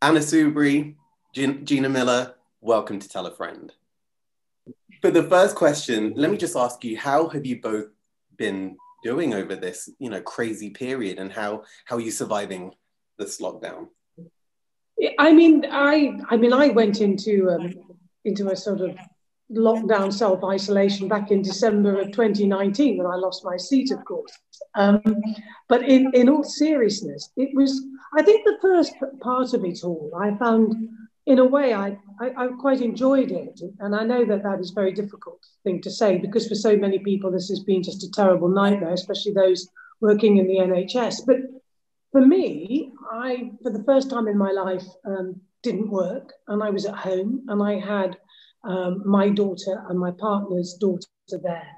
Anna Soubry, Gina Miller, welcome to Tell a Friend. For the first question, let me just ask you, how have you both been doing over this, you know, crazy period and how, how are you surviving this lockdown? I mean, I, I mean, I went into, um, into a sort of lockdown self isolation back in December of 2019 when I lost my seat, of course. Um, but in, in all seriousness, it was, I think the first part of it all, I found in a way I, I, I quite enjoyed it. And I know that that is a very difficult thing to say because for so many people, this has been just a terrible nightmare, especially those working in the NHS. But for me, I, for the first time in my life, um, didn't work and I was at home and I had um, my daughter and my partner's daughter there.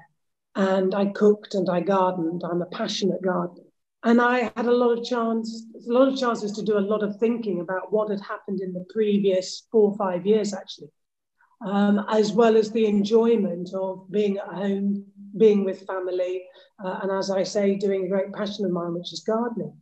And I cooked and I gardened. I'm a passionate gardener. And I had a lot of chance, a lot of chances to do a lot of thinking about what had happened in the previous four or five years, actually, um, as well as the enjoyment of being at home, being with family, uh, and as I say, doing a great passion of mine, which is gardening.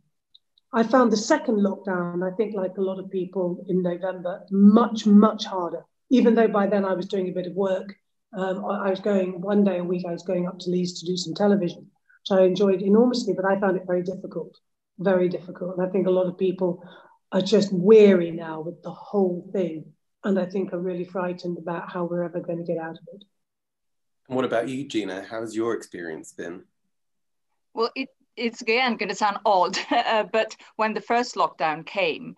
I found the second lockdown, I think, like a lot of people in November, much, much harder. Even though by then I was doing a bit of work, um, I was going one day a week, I was going up to Leeds to do some television, which I enjoyed enormously, but I found it very difficult, very difficult. And I think a lot of people are just weary now with the whole thing. And I think are really frightened about how we're ever going to get out of it. And what about you, Gina? How's your experience been? Well, it, it's again going to sound odd, uh, but when the first lockdown came,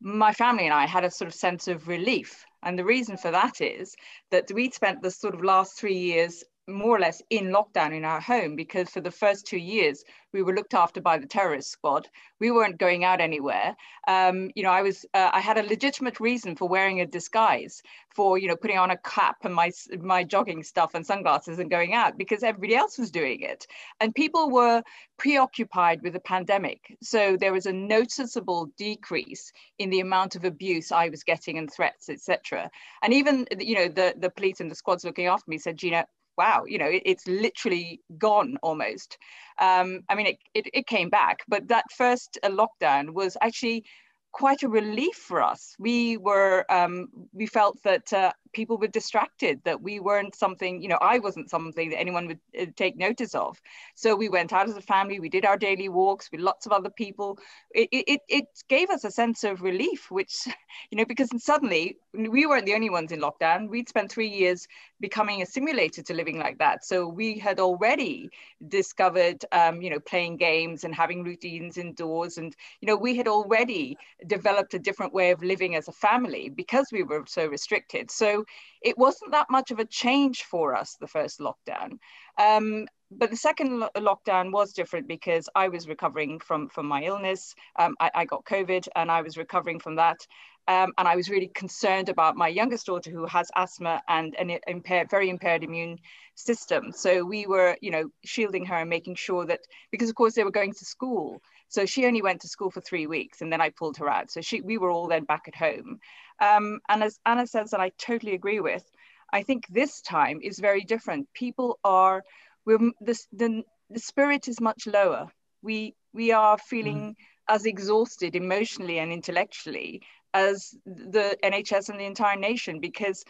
my family and I had a sort of sense of relief and the reason for that is that we'd spent the sort of last three years more or less in lockdown in our home because for the first two years we were looked after by the terrorist squad. We weren't going out anywhere. Um, you know, I was uh, I had a legitimate reason for wearing a disguise, for you know putting on a cap and my my jogging stuff and sunglasses and going out because everybody else was doing it, and people were preoccupied with the pandemic. So there was a noticeable decrease in the amount of abuse I was getting and threats, etc. And even you know the the police and the squads looking after me said, Gina, wow, you know, it, it's literally gone almost. Um, I mean, it, it, it, came back, but that first uh, lockdown was actually quite a relief for us. We were, um, we felt that uh, people were distracted, that we weren't something, you know, I wasn't something that anyone would uh, take notice of. So we went out as a family, we did our daily walks with lots of other people. It, it, it gave us a sense of relief, which, you know, because suddenly we weren't the only ones in lockdown. We'd spent three years becoming assimilated to living like that. So we had already discovered, um, you know, playing games and having routines indoors. And, you know, we had already developed a different way of living as a family because we were so restricted. So it wasn't that much of a change for us, the first lockdown. Um, but the second lo- lockdown was different because I was recovering from, from my illness. Um, I, I, got COVID and I was recovering from that. Um, and I was really concerned about my youngest daughter who has asthma and an impaired, very impaired immune system. So we were, you know, shielding her and making sure that, because of course they were going to school. So she only went to school for three weeks and then I pulled her out. So she, we were all then back at home. Um, and as Anna says, and I totally agree with, I think this time is very different. People are, we're, this, the, the spirit is much lower. We, we are feeling mm. as exhausted emotionally and intellectually as the NHS and the entire nation because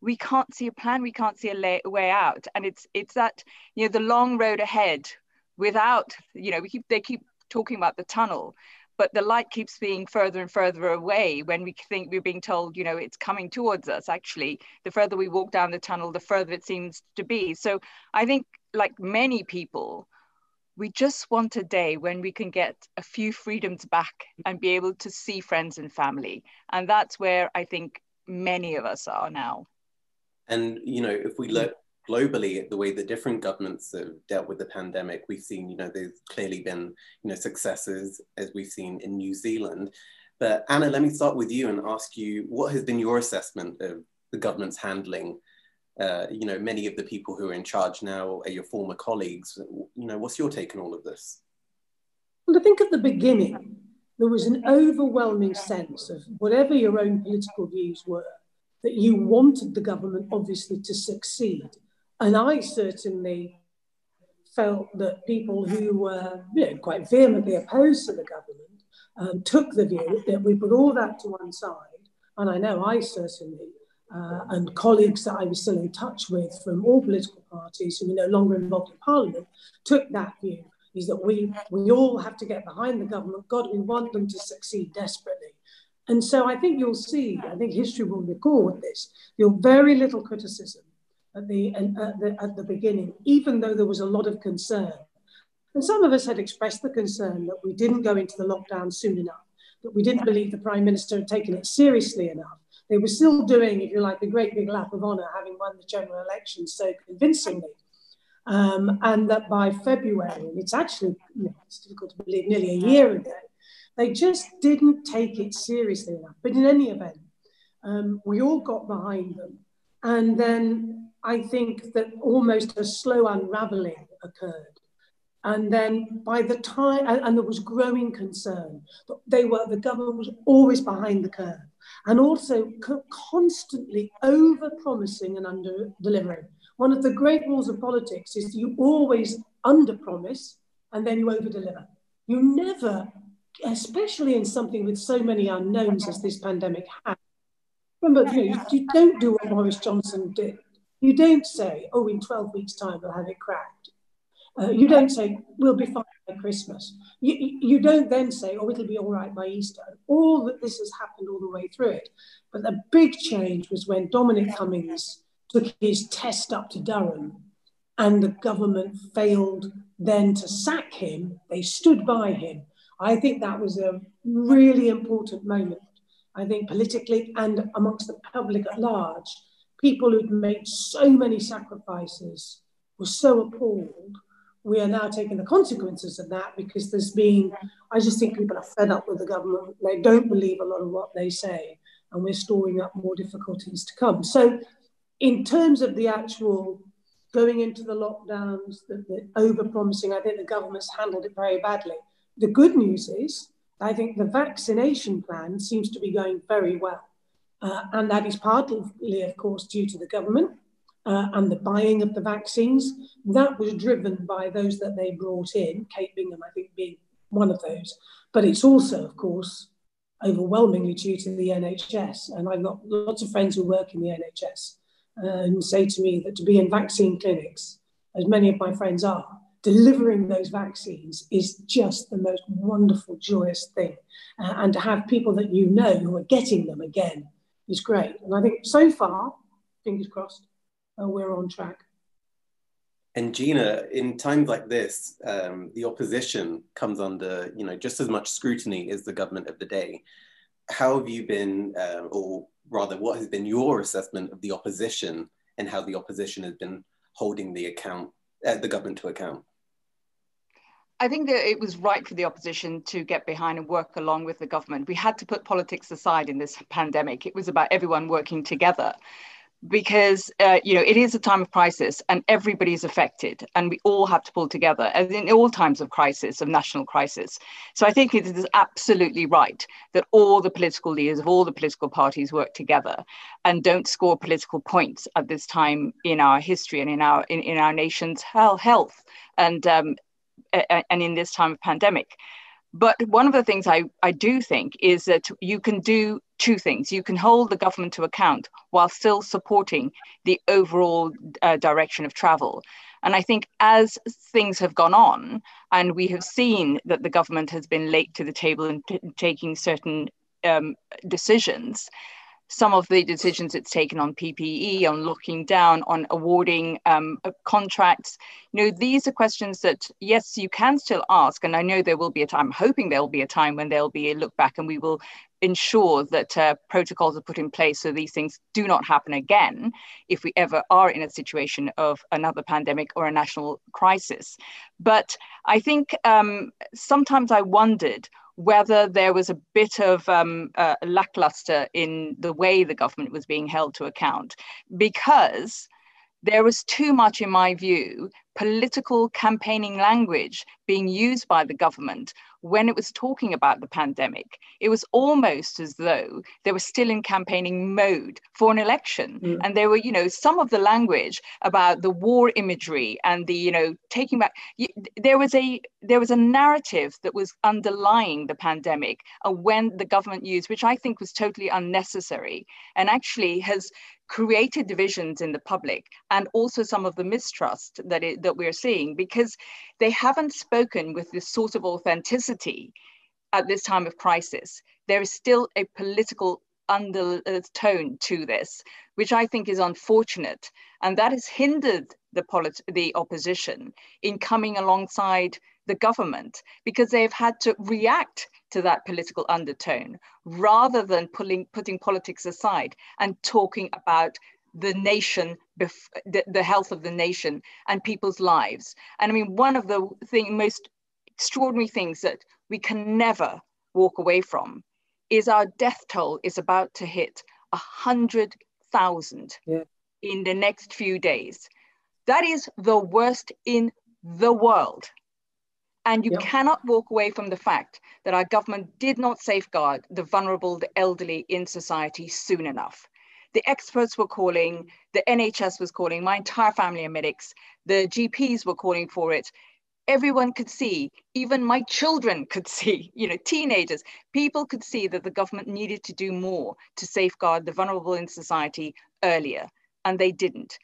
we can't see a plan, we can't see a way out, and it's it's that you know the long road ahead without you know we keep they keep talking about the tunnel, but the light keeps being further and further away when we think we're being told you know it's coming towards us. Actually, the further we walk down the tunnel, the further it seems to be. So I think like many people we just want a day when we can get a few freedoms back and be able to see friends and family. And that's where I think many of us are now. And, you know, if we look globally at the way the different governments have dealt with the pandemic, we've seen, you know, there's clearly been, you know, successes as we've seen in New Zealand. But Anna, let me start with you and ask you, what has been your assessment of the government's handling uh, you know, many of the people who are in charge now are your former colleagues. You know, what's your take on all of this? Well, I think at the beginning, there was an overwhelming sense of whatever your own political views were, that you wanted the government obviously to succeed. And I certainly felt that people who were you know, quite vehemently opposed to the government um, took the view that we put all that to one side, and I know I certainly, uh, and colleagues that I was still in touch with from all political parties who were no longer involved in Parliament, took that view, is that we, we all have to get behind the government. God, we want them to succeed desperately. And so I think you'll see, I think history will record this, you'll very little criticism at the, at the, at the beginning, even though there was a lot of concern. And some of us had expressed the concern that we didn't go into the lockdown soon enough, that we didn't believe the Prime Minister had taken it seriously enough. They were still doing, if you like, the great big lap of honour, having won the general election so convincingly. Um, and that by February, it's actually, you know, it's difficult to believe, nearly a year ago, they just didn't take it seriously enough. But in any event, um, we all got behind them. And then I think that almost a slow unraveling occurred. And then by the time, and, and there was growing concern, they were, the government was always behind the curve and also co- constantly over promising and under delivering. One of the great rules of politics is you always under promise and then you over deliver. You never especially in something with so many unknowns as this pandemic has. Remember, you, know, you, don't do what Boris Johnson did. You don't say, oh, in 12 weeks' time we'll have it cracked. Uh, you don't say, we'll be fine by Christmas. You, you don't then say, oh, it'll be all right by Easter. All that this has happened all the way through it. But the big change was when Dominic Cummings took his test up to Durham and the government failed then to sack him. They stood by him I think that was a really important moment. I think politically and amongst the public at large, people who'd made so many sacrifices were so appalled. We are now taking the consequences of that because there's been, I just think people are fed up with the government. They don't believe a lot of what they say, and we're storing up more difficulties to come. So, in terms of the actual going into the lockdowns, the, the over promising, I think the government's handled it very badly. The good news is, I think the vaccination plan seems to be going very well. Uh, and that is partly, of course, due to the government uh, and the buying of the vaccines. That was driven by those that they brought in, Kate Bingham, I think, being one of those. But it's also, of course, overwhelmingly due to the NHS. And I've got lots of friends who work in the NHS uh, and say to me that to be in vaccine clinics, as many of my friends are, delivering those vaccines is just the most wonderful, joyous thing. Uh, and to have people that you know who are getting them again is great. And I think so far, fingers crossed, uh, we're on track. And Gina, in times like this, um, the opposition comes under, you know, just as much scrutiny as the government of the day. How have you been, uh, or rather, what has been your assessment of the opposition and how the opposition has been holding the account, uh, the government to account? I think that it was right for the opposition to get behind and work along with the government. We had to put politics aside in this pandemic. It was about everyone working together because uh, you know it is a time of crisis and everybody's affected and we all have to pull together as in all times of crisis of national crisis so i think it is absolutely right that all the political leaders of all the political parties work together and don't score political points at this time in our history and in our in, in our nation's health and um, and in this time of pandemic. But one of the things I, I do think is that you can do two things. You can hold the government to account while still supporting the overall uh, direction of travel. And I think as things have gone on, and we have seen that the government has been late to the table in t- taking certain um, decisions, some of the decisions it's taken on PPE, on locking down, on awarding um, uh, contracts. You know, these are questions that, yes, you can still ask. And I know there will be a time, I'm hoping there will be a time when there'll be a look back and we will ensure that uh, protocols are put in place so these things do not happen again if we ever are in a situation of another pandemic or a national crisis. But I think um, sometimes I wondered whether there was a bit of um, uh, lackluster in the way the government was being held to account. Because there was too much, in my view, political campaigning language being used by the government when it was talking about the pandemic. It was almost as though they were still in campaigning mode for an election. Mm. And there were, you know, some of the language about the war imagery and the, you know, taking back there was a there was a narrative that was underlying the pandemic uh, when the government used, which I think was totally unnecessary and actually has created divisions in the public and also some of the mistrust that, it, that we're seeing because they haven't spoken with this sort of authenticity at this time of crisis. There is still a political undertone to this, which I think is unfortunate. And that has hindered the, polit- the opposition in coming alongside the government because they've had to react to that political undertone rather than pulling, putting politics aside and talking about the nation, the, the health of the nation and people's lives. And I mean, one of the thing, most extraordinary things that we can never walk away from is our death toll is about to hit a hundred thousand yeah. in the next few days. That is the worst in the world. And you yep. cannot walk away from the fact that our government did not safeguard the vulnerable, the elderly in society soon enough. The experts were calling, the NHS was calling, my entire family are medics, the GPs were calling for it. Everyone could see, even my children could see, you know, teenagers, people could see that the government needed to do more to safeguard the vulnerable in society earlier, and they didn't.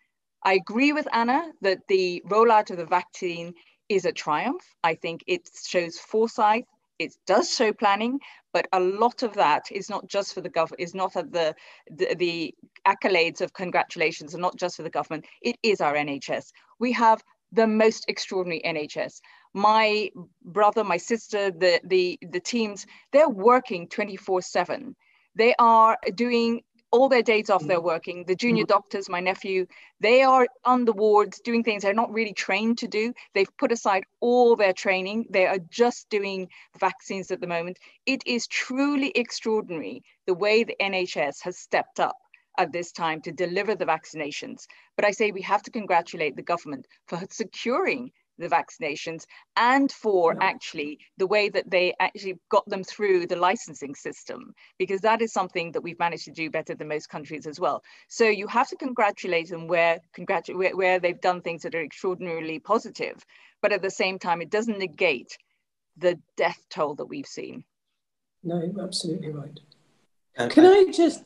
I agree with Anna that the rollout of the vaccine is a triumph. I think it shows foresight. It does show planning, but a lot of that is not just for the government, is not at the, the, the accolades of congratulations and not just for the government. It is our NHS. We have the most extraordinary NHS. My brother, my sister, the, the, the teams, they're working 24 seven. They are doing all their days off they're working the junior mm. doctors my nephew they are on the wards doing things they're not really trained to do they've put aside all their training they are just doing vaccines at the moment it is truly extraordinary the way the nhs has stepped up at this time to deliver the vaccinations but i say we have to congratulate the government for securing the vaccinations and for yeah. actually the way that they actually got them through the licensing system, because that is something that we've managed to do better than most countries as well. So you have to congratulate them where, congratu- where, where they've done things that are extraordinarily positive, but at the same time, it doesn't negate the death toll that we've seen. No, absolutely right. Can I just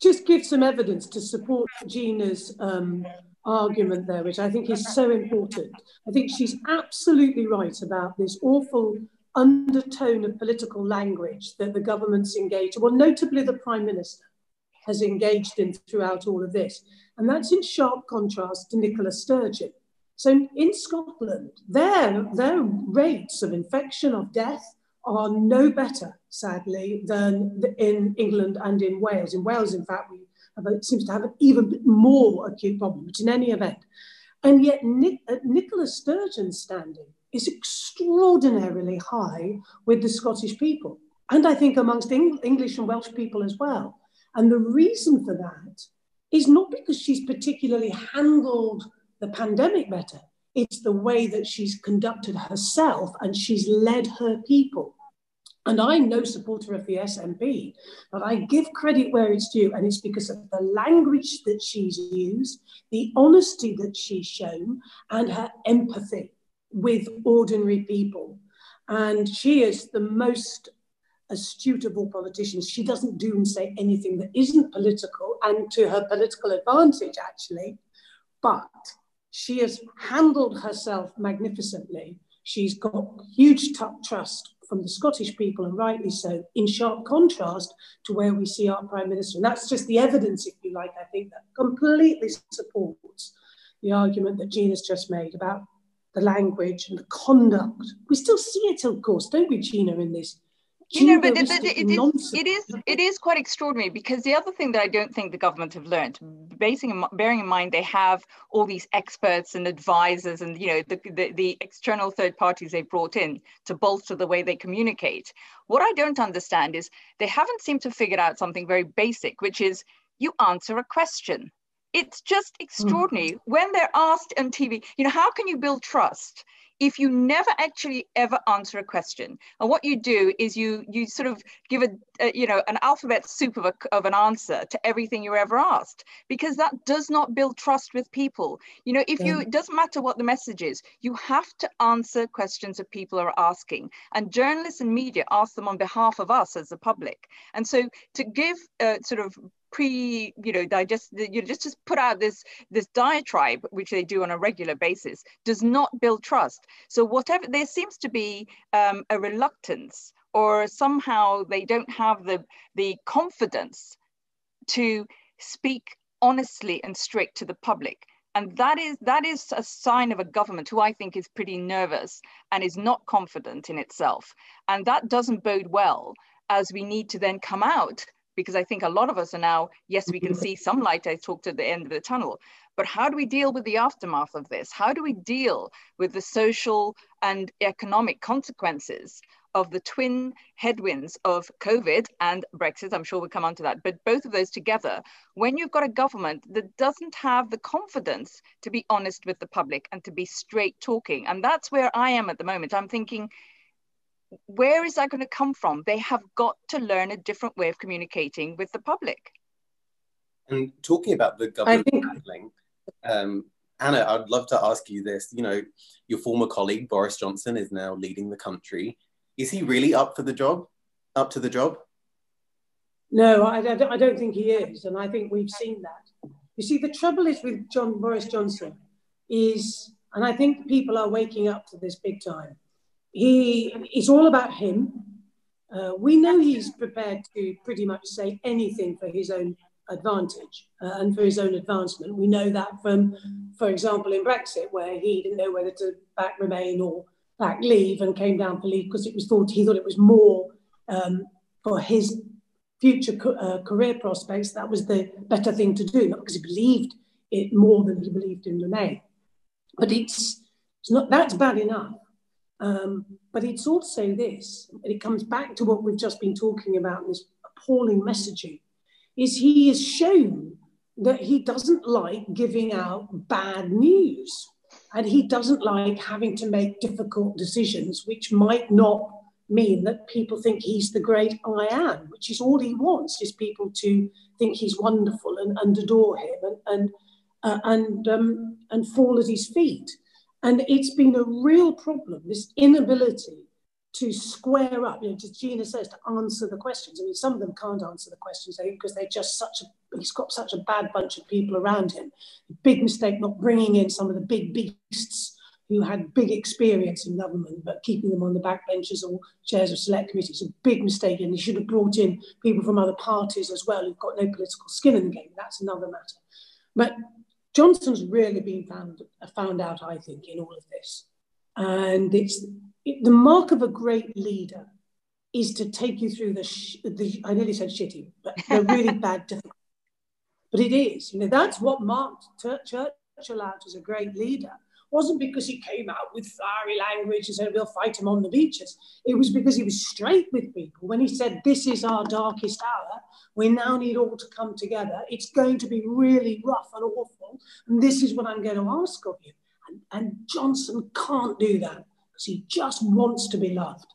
just give some evidence to support Gina's um, argument there, which I think is so important. I think she's absolutely right about this awful undertone of political language that the government's engaged, well, notably the Prime Minister has engaged in throughout all of this. And that's in sharp contrast to Nicola Sturgeon. So in Scotland, their, their rates of infection, of death, are no better, sadly, than in England and in Wales. In Wales, in fact, we it seems to have an even more acute problem, but in any event. And yet, Nic- uh, Nicola Sturgeon's standing is extraordinarily high with the Scottish people, and I think amongst Eng- English and Welsh people as well. And the reason for that is not because she's particularly handled the pandemic better, it's the way that she's conducted herself and she's led her people. And I'm no supporter of the SNP, but I give credit where it's due, and it's because of the language that she's used, the honesty that she's shown, and her empathy with ordinary people. And she is the most astute of all politicians. She doesn't do and say anything that isn't political and to her political advantage, actually. But she has handled herself magnificently. She's got huge t- trust from the Scottish people, and rightly so, in sharp contrast to where we see our Prime Minister. And that's just the evidence, if you like, I think, that completely supports the argument that Gina's just made about the language and the conduct. We still see it, of course, don't we, Gina, in this you know, but, but it, is, it is it is quite extraordinary because the other thing that I don't think the government have learned, basing bearing in mind they have all these experts and advisors and you know the, the, the external third parties they brought in to bolster the way they communicate. What I don't understand is they haven't seemed to figure out something very basic, which is you answer a question. it's just extraordinary mm. when they're asked on tv you know how can you build trust if you never actually ever answer a question and what you do is you you sort of give a, a, you know an alphabet soup of, a, of an answer to everything you're ever asked because that does not build trust with people. You know if you it doesn't matter what the message is you have to answer questions that people are asking and journalists and media ask them on behalf of us as the public. And so to give uh, sort of pre you know digest you just just put out this this diatribe which they do on a regular basis does not build trust. So whatever there seems to be um, a reluctance or somehow they don't have the the confidence to speak honestly and straight to the public. And that is that is a sign of a government who i think is pretty nervous and is not confident in itself. And that doesn't bode well as we need to then come out because I think a lot of us are now, yes, we can see some light. I talked at the end of the tunnel, but how do we deal with the aftermath of this? How do we deal with the social and economic consequences of the twin headwinds of COVID and Brexit? I'm sure we'll come on to that, but both of those together, when you've got a government that doesn't have the confidence to be honest with the public and to be straight talking. And that's where I am at the moment. I'm thinking, where is that going to come from? They have got to learn a different way of communicating with the public. And talking about the government think- handling, um, Anna, I'd love to ask you this. You know, your former colleague Boris Johnson is now leading the country. Is he really up for the job? Up to the job? No, I, I don't think he is, and I think we've seen that. You see, the trouble is with John Boris Johnson is, and I think people are waking up to this big time he it's all about him. Uh, we know he's prepared to pretty much say anything for his own advantage uh, and for his own advancement. We know that from, for example, in Brexit, where he didn't know whether to back Remain or back Leave and came down for Leave because it was thought he thought it was more um, for his future co- uh, career prospects. That was the better thing to do, not because he believed it more than he believed in Remain. But it's, it's not that's bad enough. Um, but it's also this, and it comes back to what we've just been talking about, this appalling messaging, is he has shown that he doesn't like giving out bad news. And he doesn't like having to make difficult decisions, which might not mean that people think he's the great I am, which is all he wants, is people to think he's wonderful and, and adore him and, and, uh, and, um, and fall at his feet. And it's been a real problem, this inability to square up, you know, as Gina says, to answer the questions. I mean, some of them can't answer the questions because they're just such a, he's got such a bad bunch of people around him. Big mistake not bringing in some of the big beasts who had big experience in government, but keeping them on the back benches or chairs of select committees. A big mistake, and he should have brought in people from other parties as well who've got no political skin in the game. That's another matter. But Johnson's really been found, found out, I think, in all of this. And it's it, the mark of a great leader is to take you through the, sh- the I nearly said shitty, but the really bad difficult. But it is, you know, that's what marked Churchill out as a great leader wasn't because he came out with fiery language and said, we'll fight him on the beaches. It was because he was straight with people. When he said, this is our darkest hour, we now need all to come together. It's going to be really rough and awful. And this is what I'm going to ask of you. And, and Johnson can't do that because he just wants to be loved.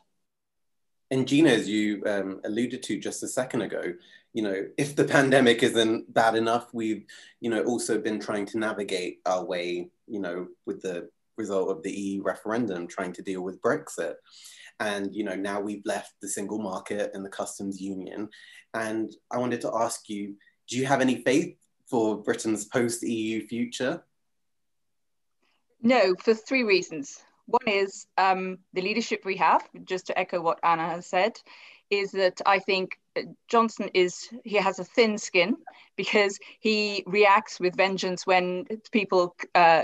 And Gina, as you um, alluded to just a second ago, you know, if the pandemic isn't bad enough, we've, you know, also been trying to navigate our way, you know, with the result of the EU referendum, trying to deal with Brexit. And, you know, now we've left the single market and the customs union. And I wanted to ask you, do you have any faith for Britain's post EU future? No, for three reasons. One is um, the leadership we have, just to echo what Anna has said, is that I think Johnson is he has a thin skin because he reacts with vengeance when people uh,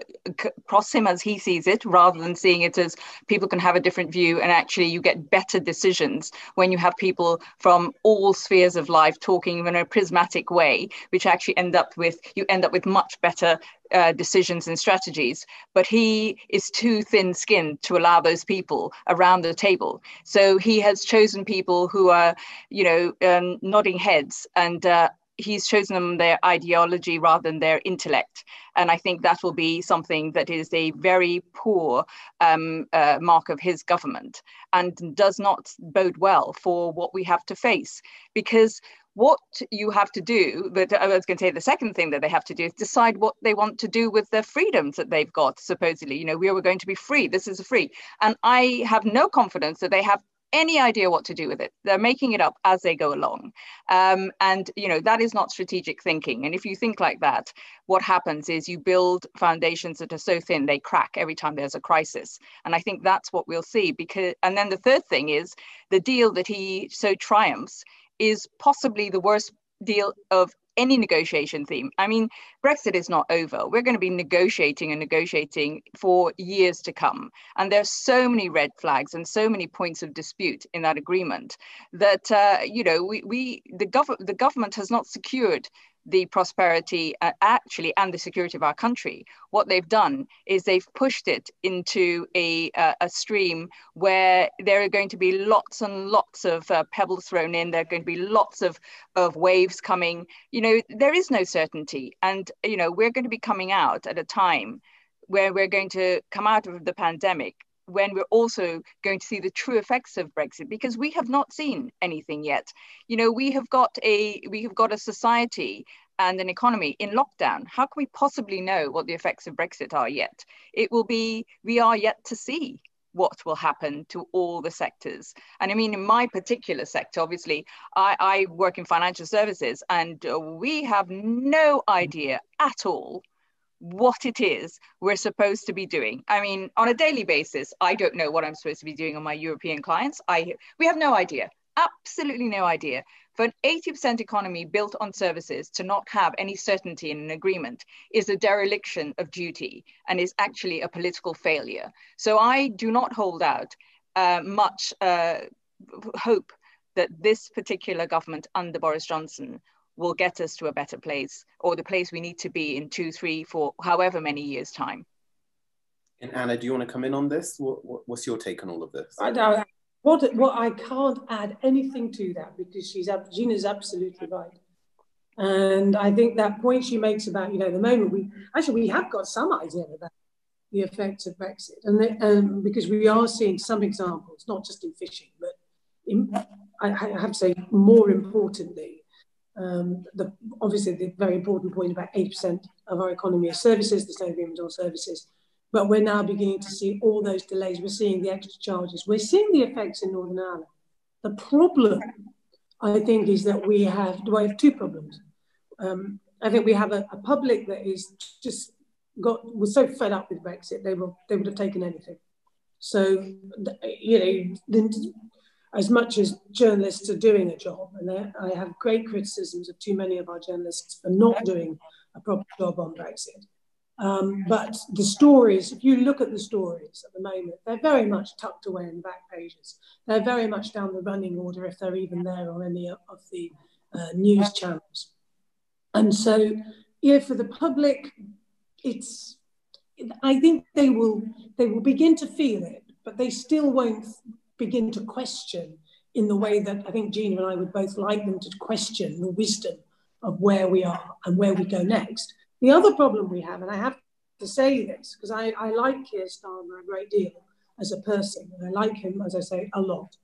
cross him as he sees it, rather than seeing it as people can have a different view. And actually, you get better decisions when you have people from all spheres of life talking in a prismatic way, which actually end up with you end up with much better uh, decisions and strategies, but he is too thin skinned to allow those people around the table. So he has chosen people who are, you know, um, nodding heads and uh, he's chosen them their ideology rather than their intellect. And I think that will be something that is a very poor um, uh, mark of his government and does not bode well for what we have to face. Because what you have to do, but I was going to say the second thing that they have to do is decide what they want to do with the freedoms that they've got, supposedly. You know, we are going to be free. This is free. And I have no confidence that they have any idea what to do with it. They're making it up as they go along. Um, and, you know, that is not strategic thinking. And if you think like that, what happens is you build foundations that are so thin, they crack every time there's a crisis. And I think that's what we'll see because, and then the third thing is the deal that he so triumphs is possibly the worst deal of any negotiation theme. I mean, Brexit is not over. We're going to be negotiating and negotiating for years to come. And there's so many red flags and so many points of dispute in that agreement that, uh, you know, we, we the, gov- the government has not secured the prosperity uh, actually and the security of our country. What they've done is they've pushed it into a, uh, a stream where there are going to be lots and lots of uh, pebbles thrown in. There are going to be lots of, of waves coming. You know, there is no certainty. And, you know, we're going to be coming out at a time where we're going to come out of the pandemic when we're also going to see the true effects of Brexit because we have not seen anything yet. You know, we have got a we have got a society and an economy in lockdown. How can we possibly know what the effects of Brexit are yet? It will be we are yet to see what will happen to all the sectors. And I mean, in my particular sector, obviously, I, I work in financial services and we have no idea at all what it is we're supposed to be doing. I mean, on a daily basis, I don't know what I'm supposed to be doing on my European clients. I we have no idea, absolutely no idea. For an 80% economy built on services to not have any certainty in an agreement is a dereliction of duty and is actually a political failure. So I do not hold out uh, much uh, hope that this particular government under Boris Johnson will get us to a better place or the place we need to be in two, three, four, however many years' time. And Anna, do you want to come in on this? What, what, what's your take on all of this? I know what, what I can't add anything to that because she's Gina's absolutely right. And I think that point she makes about, you know, the moment we actually we have got some idea about the effects of Brexit, and the, um, because we are seeing some examples, not just in fishing, but in, I, I have to say more importantly, um, the, obviously, the very important point about 8% of our economy is services, the no agreement on services. But we're now beginning to see all those delays. We're seeing the extra charges. We're seeing the effects in Northern Ireland. The problem, I think, is that we have, do I have two problems. Um, I think we have a, a, public that is just got was so fed up with Brexit they will they would have taken anything. So you know the, as much as journalists are doing a job, and I have great criticisms of too many of our journalists for not doing a proper job on Brexit. Um, but the stories, if you look at the stories at the moment, they're very much tucked away in the back pages. They're very much down the running order, if they're even there on any of the uh, news channels. And so, yeah, for the public, it's. I think they will they will begin to feel it, but they still won't begin to question in the way that I think Gina and I would both like them to question the wisdom of where we are and where we go next. The other problem we have, and I have to say this because I, I like Keir Starmer a great deal as a person, and I like him, as I say, a lot.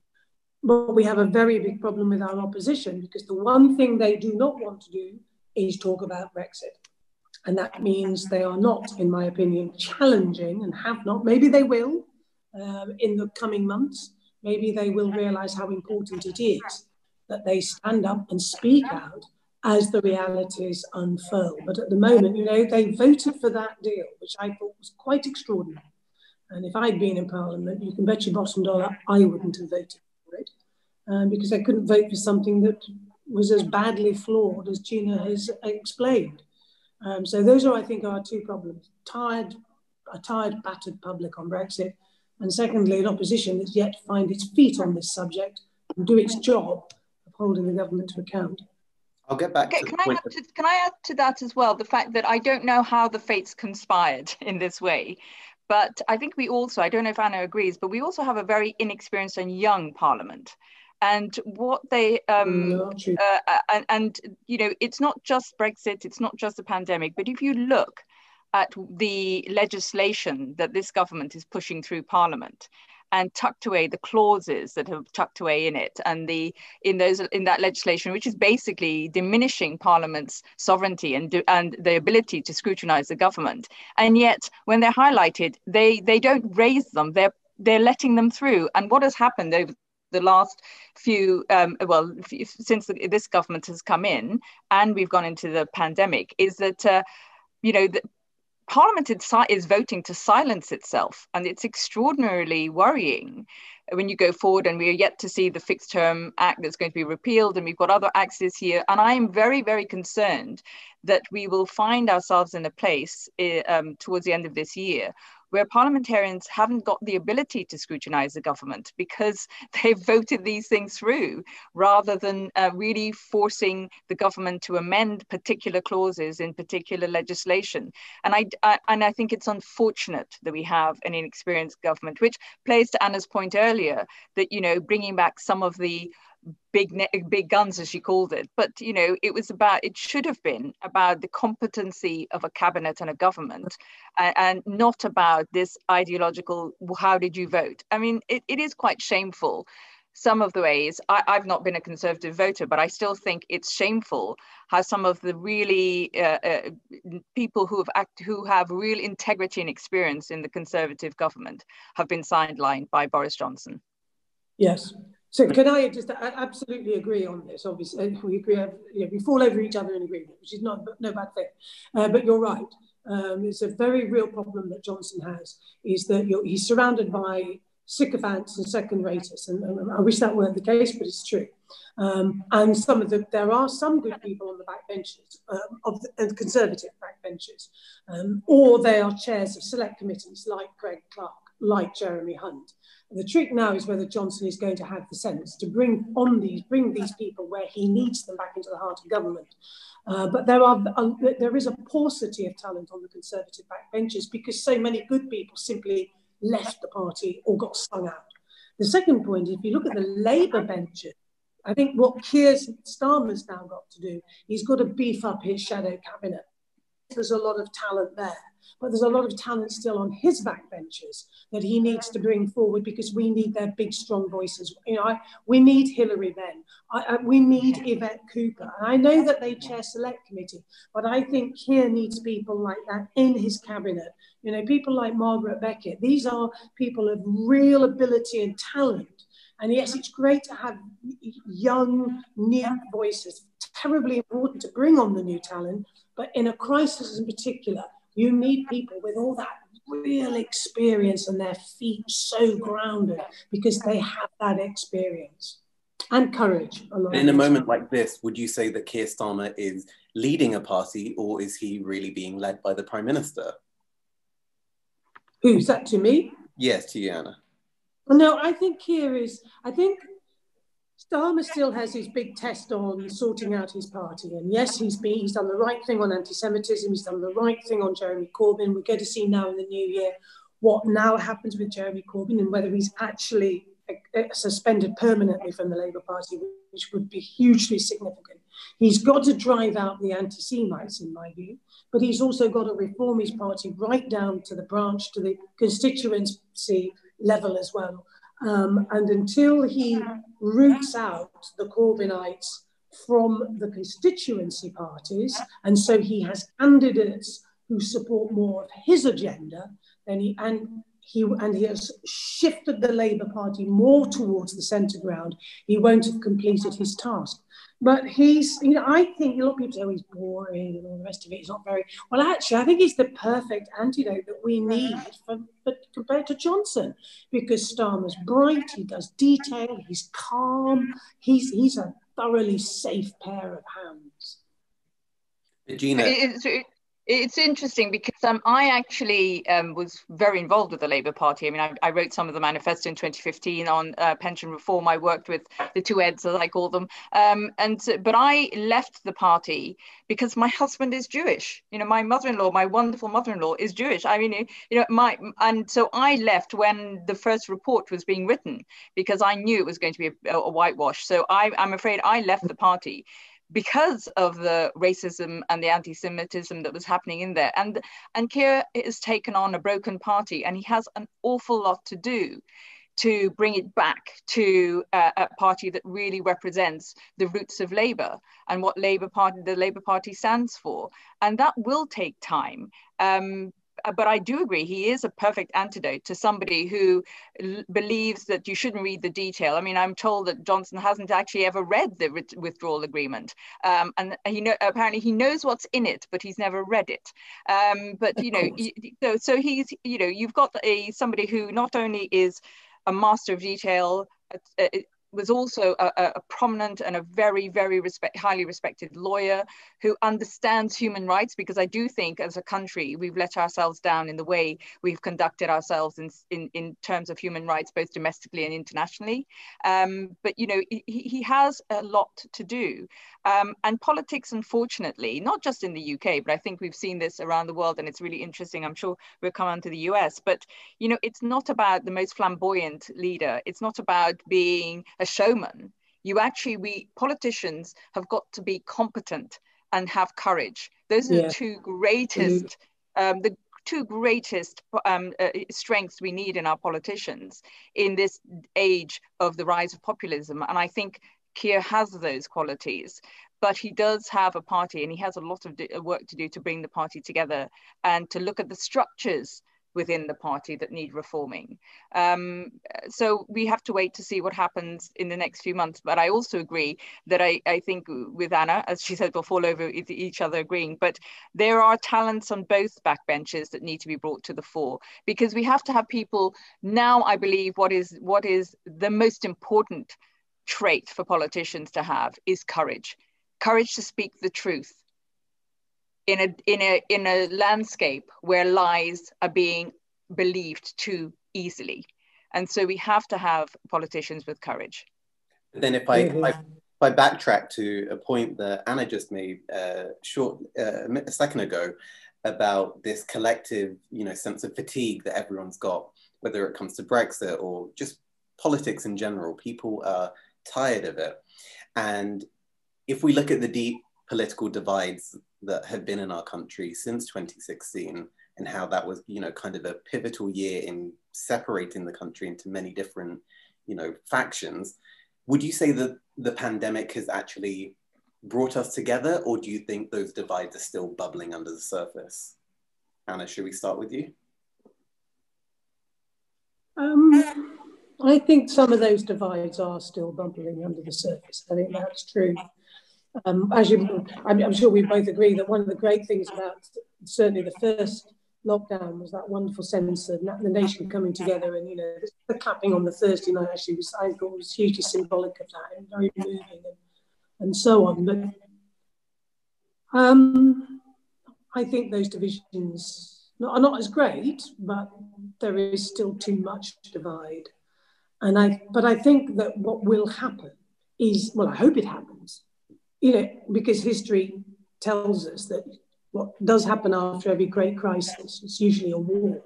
But we have a very big problem with our opposition because the one thing they do not want to do is talk about Brexit. And that means they are not, in my opinion, challenging and have not. Maybe they will um, in the coming months maybe they will realize how important it is that they stand up and speak out as the realities unfurl. But at the moment, you know, they voted for that deal, which I thought was quite extraordinary. And if I'd been in Parliament, you can bet your bottom dollar I wouldn't have voted for it um, because I couldn't vote for something that was as badly flawed as Gina has explained. Um, so those are, I think, our two problems: tired, a tired, battered public on Brexit, and secondly, an opposition that's yet to find its feet on this subject and do its job of holding the government to account. I'll get back okay, can I, to, can I add to that as well? The fact that I don't know how the fates conspired in this way, but I think we also, I don't know if Anna agrees, but we also have a very inexperienced and young parliament. And what they um, uh, and, and you know, it's not just Brexit, it's not just the pandemic, but if you look at the legislation that this government is pushing through Parliament and tucked away the clauses that have tucked away in it and the in those in that legislation which is basically diminishing parliament's sovereignty and and the ability to scrutinize the government. And yet when they're highlighted they they don't raise them. They're they're letting them through. And what has happened over the last few um, well since the, this government has come in and we've gone into the pandemic is that uh, you know Parliament is voting to silence itself, and it's extraordinarily worrying when you go forward. And we are yet to see the Fixed Term Act that's going to be repealed, and we've got other acts this year. And I am very, very concerned that we will find ourselves in a place eh, um, towards the end of this year where parliamentarians haven't got the ability to scrutinize the government because they've voted these things through rather than uh, really forcing the government to amend particular clauses in particular legislation. And I, I, and I think it's unfortunate that we have an inexperienced government, which plays to Anna's point earlier that, you know, bringing back some of the big big guns as she called it. But you know it was about it should have been about the competency of a cabinet and a government and, and not about this ideological how did you vote? I mean it, it is quite shameful some of the ways. I, have not been a conservative voter but i still think it's shameful how some of the really uh, uh, people who have act, who have real integrity and experience in the conservative government have been sidelined by boris johnson. Yes so can I just I absolutely agree on this? Obviously, we agree. You know, we fall over each other in agreement, which is not no bad thing. Uh, but you're right. Um, it's a very real problem that Johnson has. Is that he's surrounded by sycophants and second raters, and, and, I wish that weren't the case, but it's true. Um, and some of the there are some good people on the backbenches um, of the, the conservative backbenches, um, or they are chairs of select committees like Greg Clark, like Jeremy Hunt. The trick now is whether Johnson is going to have the sense to bring on these, bring these people where he needs them back into the heart of government. Uh, but there are there is a paucity of talent on the Conservative backbenches because so many good people simply left the party or got sung out. The second point, if you look at the Labour benches, I think what Keir Starmer's now got to do, he's got to beef up his shadow cabinet. There's a lot of talent there but there's a lot of talent still on his backbenches that he needs to bring forward because we need their big, strong voices. You know, I, we need Hilary Benn. I, I, we need Yvette Cooper. And I know that they chair select committee, but I think Keir needs people like that in his cabinet. You know, people like Margaret Beckett. These are people of real ability and talent. And yes, it's great to have young, new voices. Terribly important to bring on the new talent, but in a crisis in particular, you need people with all that real experience and their feet so grounded because they have that experience and courage. In a moment like this, would you say that Keir Starmer is leading a party or is he really being led by the Prime Minister? Who's that to me? Yes, to you, Anna. No, I think Keir is, I think Starmer still has his big test on sorting out his party. And yes, he's been, he's done the right thing on anti-Semitism. He's done the right thing on Jeremy Corbyn. We're going to see now in the new year what now happens with Jeremy Corbyn and whether he's actually uh, uh, suspended permanently from the Labour Party, which would be hugely significant. He's got to drive out the anti-Semites, in my view, but he's also got to reform his party right down to the branch, to the constituency level as well. Um, and until he roots out the Corbynites from the constituency parties, and so he has candidates who support more of his agenda, then he and he and he has shifted the Labour Party more towards the centre ground, he won't have completed his task. But he's, you know, I think a lot of people say oh, he's boring and all the rest of it. He's not very well. Actually, I think he's the perfect antidote that we need for, for compared to Johnson, because Starmer's bright, he does detail, he's calm, he's he's a thoroughly safe pair of hands. Gina, it's, It's interesting because um, I actually um, was very involved with the Labour Party. I mean, I, I wrote some of the manifesto in 2015 on uh, pension reform. I worked with the two eds, as I call them. Um, and but I left the party because my husband is Jewish. You know, my mother-in-law, my wonderful mother-in-law, is Jewish. I mean, you know, my and so I left when the first report was being written because I knew it was going to be a, a whitewash. So I, I'm afraid I left the party because of the racism and the anti-Semitism that was happening in there. And and Keir has taken on a broken party, and he has an awful lot to do to bring it back to uh, a party that really represents the roots of Labour and what Labour Party, the Labour Party stands for. And that will take time. Um, but I do agree he is a perfect antidote to somebody who l- believes that you shouldn't read the detail. I mean, I'm told that Johnson hasn't actually ever read the withdrawal agreement, um, and he know apparently he knows what's in it, but he's never read it. Um, but you know, so so he's you know you've got a somebody who not only is a master of detail. Uh, was also a, a, prominent and a very, very respect, highly respected lawyer who understands human rights because I do think as a country we've let ourselves down in the way we've conducted ourselves in, in, in terms of human rights, both domestically and internationally. Um, but, you know, he, he has a lot to do. Um, and politics, unfortunately, not just in the UK, but I think we've seen this around the world and it's really interesting. I'm sure we'll come on to the US, but, you know, it's not about the most flamboyant leader. It's not about being a showman. You actually, we politicians have got to be competent and have courage. Those are yeah. the two greatest, um, the two greatest um, uh, strengths we need in our politicians in this age of the rise of populism. And I think Keir has those qualities but he does have a party and he has a lot of work to do to bring the party together and to look at the structures within the party that need reforming. Um, so we have to wait to see what happens in the next few months. But I also agree that I, I think with Anna, as she said, we'll fall over each other agreeing. But there are talents on both backbenches that need to be brought to the fore because we have to have people now. I believe what is what is the most important trait for politicians to have is courage, courage to speak the truth in a in a in a landscape where lies are being believed too easily and so we have to have politicians with courage then if i, mm-hmm. I if I backtrack to a point that Anna just made uh, short uh, a second ago about this collective, you know, sense of fatigue that everyone's got, whether it comes to Brexit or just politics in general, people are tired of it. And if we look at the deep political divides that have been in our country since 2016 and how that was, you know, kind of a pivotal year in separating the country into many different, you know, factions. Would you say that the pandemic has actually brought us together, or do you think those divides are still bubbling under the surface? Anna, should we start with you? Um, I think some of those divides are still bubbling under the surface. I think that's true. Um, as you, I'm, I'm, sure we both agree that one of the great things about certainly the first lockdown was that wonderful sense of the nation coming together and you know the clapping on the Thursday night actually was I thought was hugely symbolic of that and very moving and, and so on. But um, I think those divisions are not as great, but there is still too much divide. And I, but I think that what will happen is, well, I hope it happens, you know, because history tells us that what does happen after every great crisis, it's usually a war,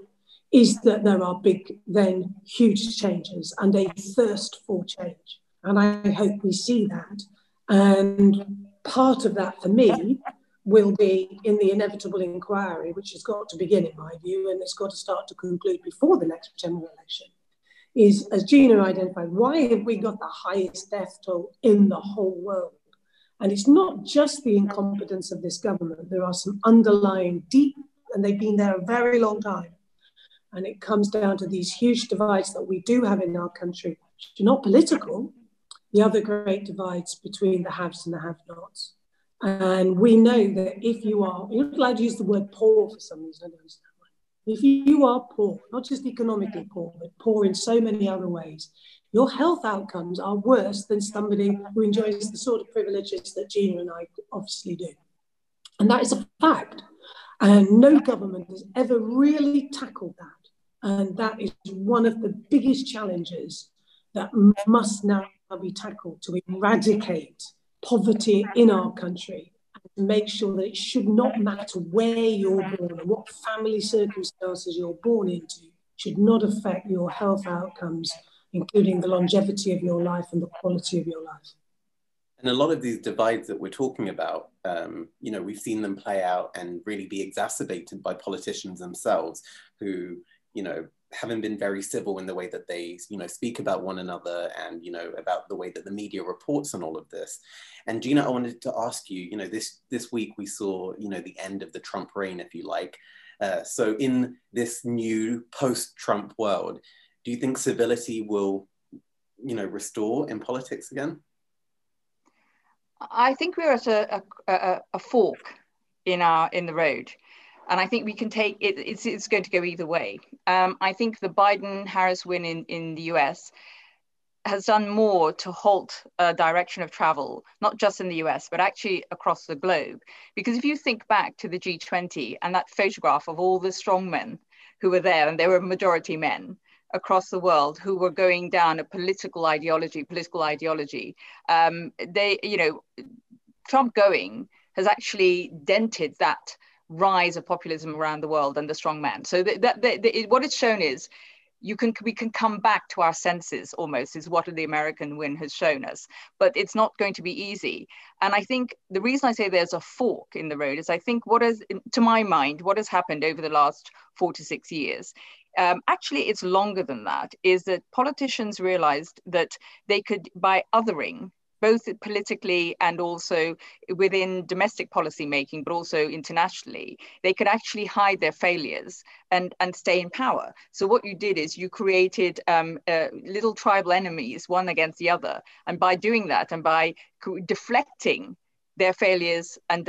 is that there are big, then huge changes and a thirst for change. And I hope we see that. And part of that for me will be in the inevitable inquiry, which has got to begin, in my view, and it's got to start to conclude before the next general election. Is as Gina identified, why have we got the highest death toll in the whole world? And it's not just the incompetence of this government, there are some underlying deep, and they've been there a very long time. And it comes down to these huge divides that we do have in our country, which are not political, the other great divides between the haves and the have nots. And we know that if you are, you're allowed to use the word poor for some reason, I don't understand. If you are poor, not just economically poor, but poor in so many other ways, your health outcomes are worse than somebody who enjoys the sort of privileges that Gina and I obviously do. And that is a fact. And no government has ever really tackled that. And that is one of the biggest challenges that must now be tackled to eradicate poverty in our country and make sure that it should not matter where you're born and what family circumstances you're born into should not affect your health outcomes, including the longevity of your life and the quality of your life. And a lot of these divides that we're talking about, um, you know, we've seen them play out and really be exacerbated by politicians themselves who, you know, haven't been very civil in the way that they, you know, speak about one another and, you know, about the way that the media reports on all of this. And Gina, I wanted to ask you, you know, this this week we saw, you know, the end of the Trump reign, if you like. Uh, so in this new post-Trump world, do you think civility will, you know, restore in politics again? I think we're at a, a, a, fork in our in the road, and I think we can take it. It's, it's going to go either way. Um, I think the Biden Harris win in in the U.S. has done more to halt a direction of travel, not just in the US, but actually across the globe. Because if you think back to the G20 and that photograph of all the strongmen who were there, and they were majority men, across the world who were going down a political ideology, political ideology. Um, they, you know, Trump going has actually dented that rise of populism around the world and the strong man. So that, what it's shown is you can we can come back to our senses almost is what the American win has shown us. But it's not going to be easy. And I think the reason I say there's a fork in the road is I think what is to my mind what has happened over the last four to six years um, actually it's longer than that, is that politicians realized that they could, by othering, both politically and also within domestic policy making, but also internationally, they could actually hide their failures and, and stay in power. So what you did is you created um, uh, little tribal enemies, one against the other. And by doing that and by deflecting their failures and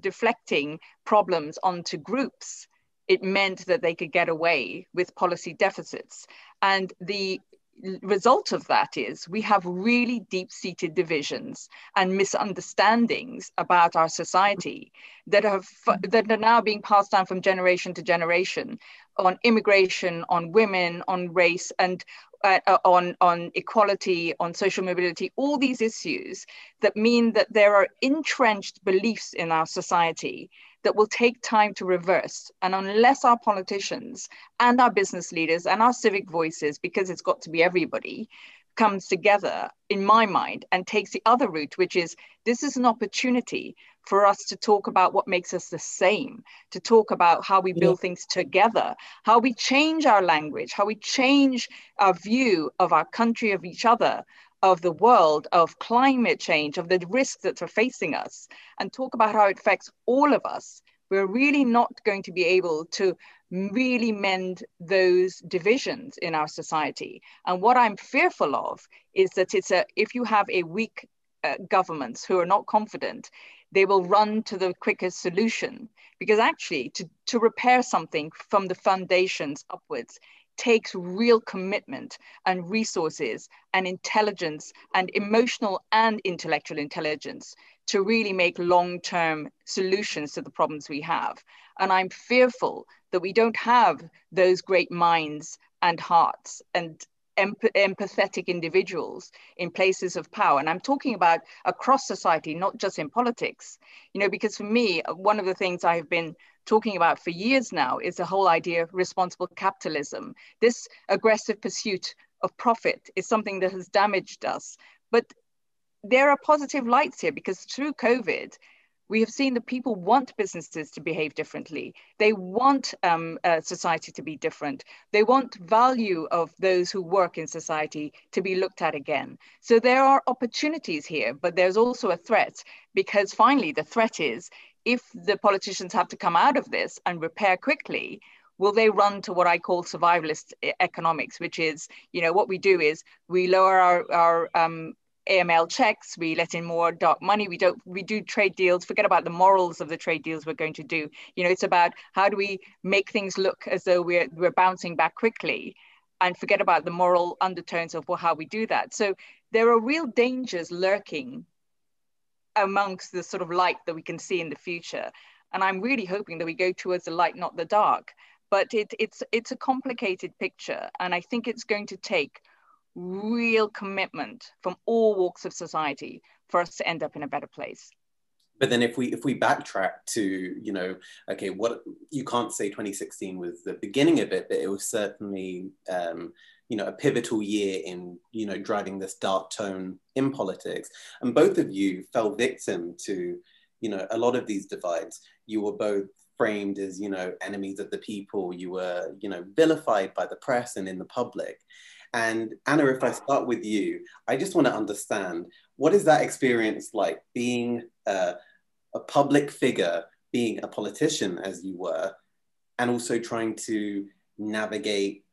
deflecting problems onto groups, it meant that they could get away with policy deficits. And the result of that is we have really deep seated divisions and misunderstandings about our society that have that are now being passed down from generation to generation on immigration on women on race and uh, uh on on equality on social mobility all these issues that mean that there are entrenched beliefs in our society that will take time to reverse. And unless our politicians and our business leaders and our civic voices, because it's got to be everybody, comes together, in my mind, and takes the other route, which is this is an opportunity for us to talk about what makes us the same, to talk about how we build yeah. things together, how we change our language, how we change our view of our country, of each other, of the world, of climate change, of the risks that are facing us, and talk about how it affects all of us, we're really not going to be able to really mend those divisions in our society. And what I'm fearful of is that it's a if you have a weak uh, governments who are not confident, they will run to the quickest solution because actually to, to repair something from the foundations upwards takes real commitment and resources and intelligence and emotional and intellectual intelligence to really make long term solutions to the problems we have. And I'm fearful that we don't have those great minds and hearts and empathetic individuals in places of power and i'm talking about across society not just in politics you know because for me one of the things i've been talking about for years now is the whole idea of responsible capitalism. This aggressive pursuit of profit is something that has damaged us. But there are positive lights here because through COVID, we have seen that people want businesses to behave differently. They want um, uh, society to be different. They want value of those who work in society to be looked at again. So there are opportunities here, but there's also a threat because finally the threat is if the politicians have to come out of this and repair quickly, will they run to what I call survivalist economics, which is, you know, what we do is we lower our, our um, AML checks, we let in more dark money, we don't, we do trade deals, forget about the morals of the trade deals we're going to do. You know, it's about how do we make things look as though we're, we're bouncing back quickly and forget about the moral undertones of how we do that. So there are real dangers lurking amongst the sort of light that we can see in the future. And I'm really hoping that we go towards the light, not the dark. But it, it's, it's a complicated picture. And I think it's going to take real commitment from all walks of society for us to end up in a better place. But then if we if we backtrack to you know okay what you can't say 2016 was the beginning of it but it was certainly um, you know a pivotal year in you know driving this dark tone in politics. And both of you fell victim to you know a lot of these divides. You were both framed as you know enemies of the people. You were you know vilified by the press and in the public and anna if i start with you i just want to understand what is that experience like being uh, a public figure, being a politician as you were, and also trying to navigate,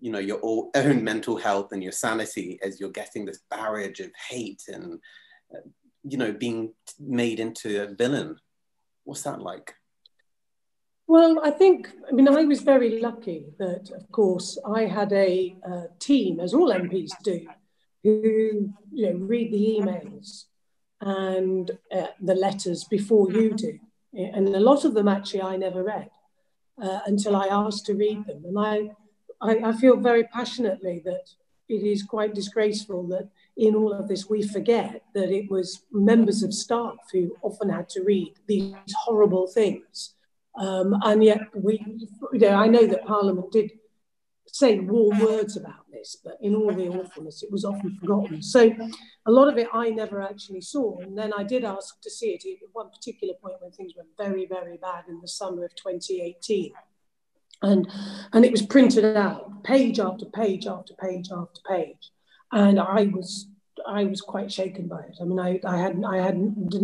you know, your own mental health and your sanity as you're getting this barrage of hate and, uh, you know, being made into a villain? What's that like? Well, I think, I mean, I was very lucky that, of course, I had a team, as all MPs do, who you know read the emails and uh, the letters before you do. And a lot of them actually I never read uh, until I asked to read them. And I, I, I feel very passionately that it is quite disgraceful that in all of this we forget that it was members of staff who often had to read these horrible things. Um, and yet we, you know, I know that Parliament did say warm words about this, but in all the awfulness, it was often forgotten. So a lot of it I never actually saw. And then I did ask to see it at one particular point when things were very, very bad in the summer of 2018. And, and it was printed out, page after page after page after page. And I was I was quite shaken by it. I mean, I, I had I had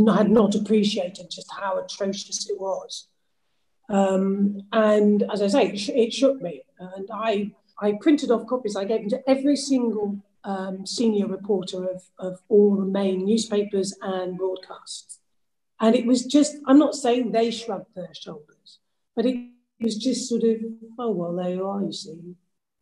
I had not appreciated just how atrocious it was. Um, and as I say, it, sh- it shook me. And I I printed off copies. I gave them to every single um, senior reporter of, of all the main newspapers and broadcasts. And it was just, I'm not saying they shrugged their shoulders, but it was just sort of, oh, well, there you are, you see.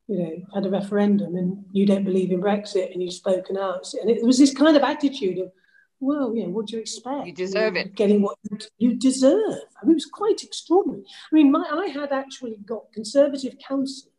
You know, had a referendum and you don't believe in Brexit and you've spoken out. And it was this kind of attitude of, well, you know, what do you expect? You deserve it. Getting what you deserve. I mean, it was quite extraordinary. I mean, my, I had actually got conservative counsel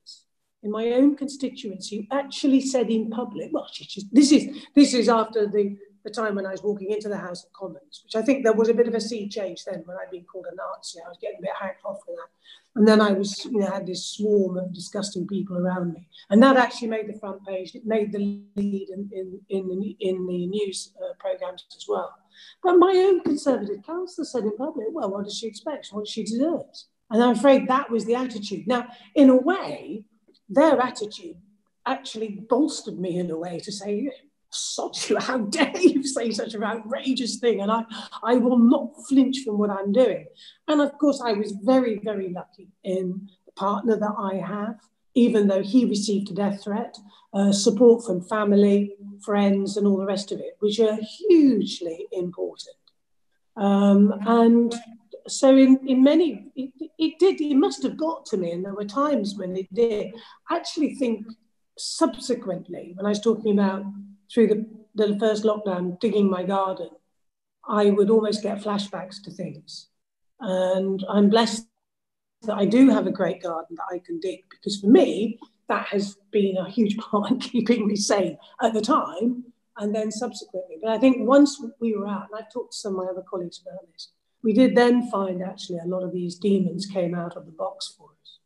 in my own constituency who actually said in public, well, just, this is this is after the, the time when I was walking into the House of Commons, which I think there was a bit of a sea change then when I'd been called a Nazi. I was getting a bit hacked off for that. And then I was, you know, had this swarm of disgusting people around me. And that actually made the front page. It made the lead in, in, in, the, in the news uh, programs as well. But my own Conservative councillor said in public, well, what does she expect? What she deserves. And I'm afraid that was the attitude. Now, in a way, their attitude actually bolstered me in a way to say, sod you, how dare you say such an outrageous thing? And I, I will not flinch from what I'm doing. And of course, I was very, very lucky in the partner that I have, even though he received a death threat, uh, support from family, friends, and all the rest of it, which are hugely important. Um, and so in, in many, it, it did, it must have got to me, and there were times when it did. I actually think subsequently, when I was talking about through the, the first lockdown, digging my garden, I would almost get flashbacks to things. And I'm blessed that I do have a great garden that I can dig, because for me, that has been a huge part in keeping me sane at the time and then subsequently. But I think once we were out, and I've talked to some of my other colleagues about this, we did then find actually a lot of these demons came out of the box for us.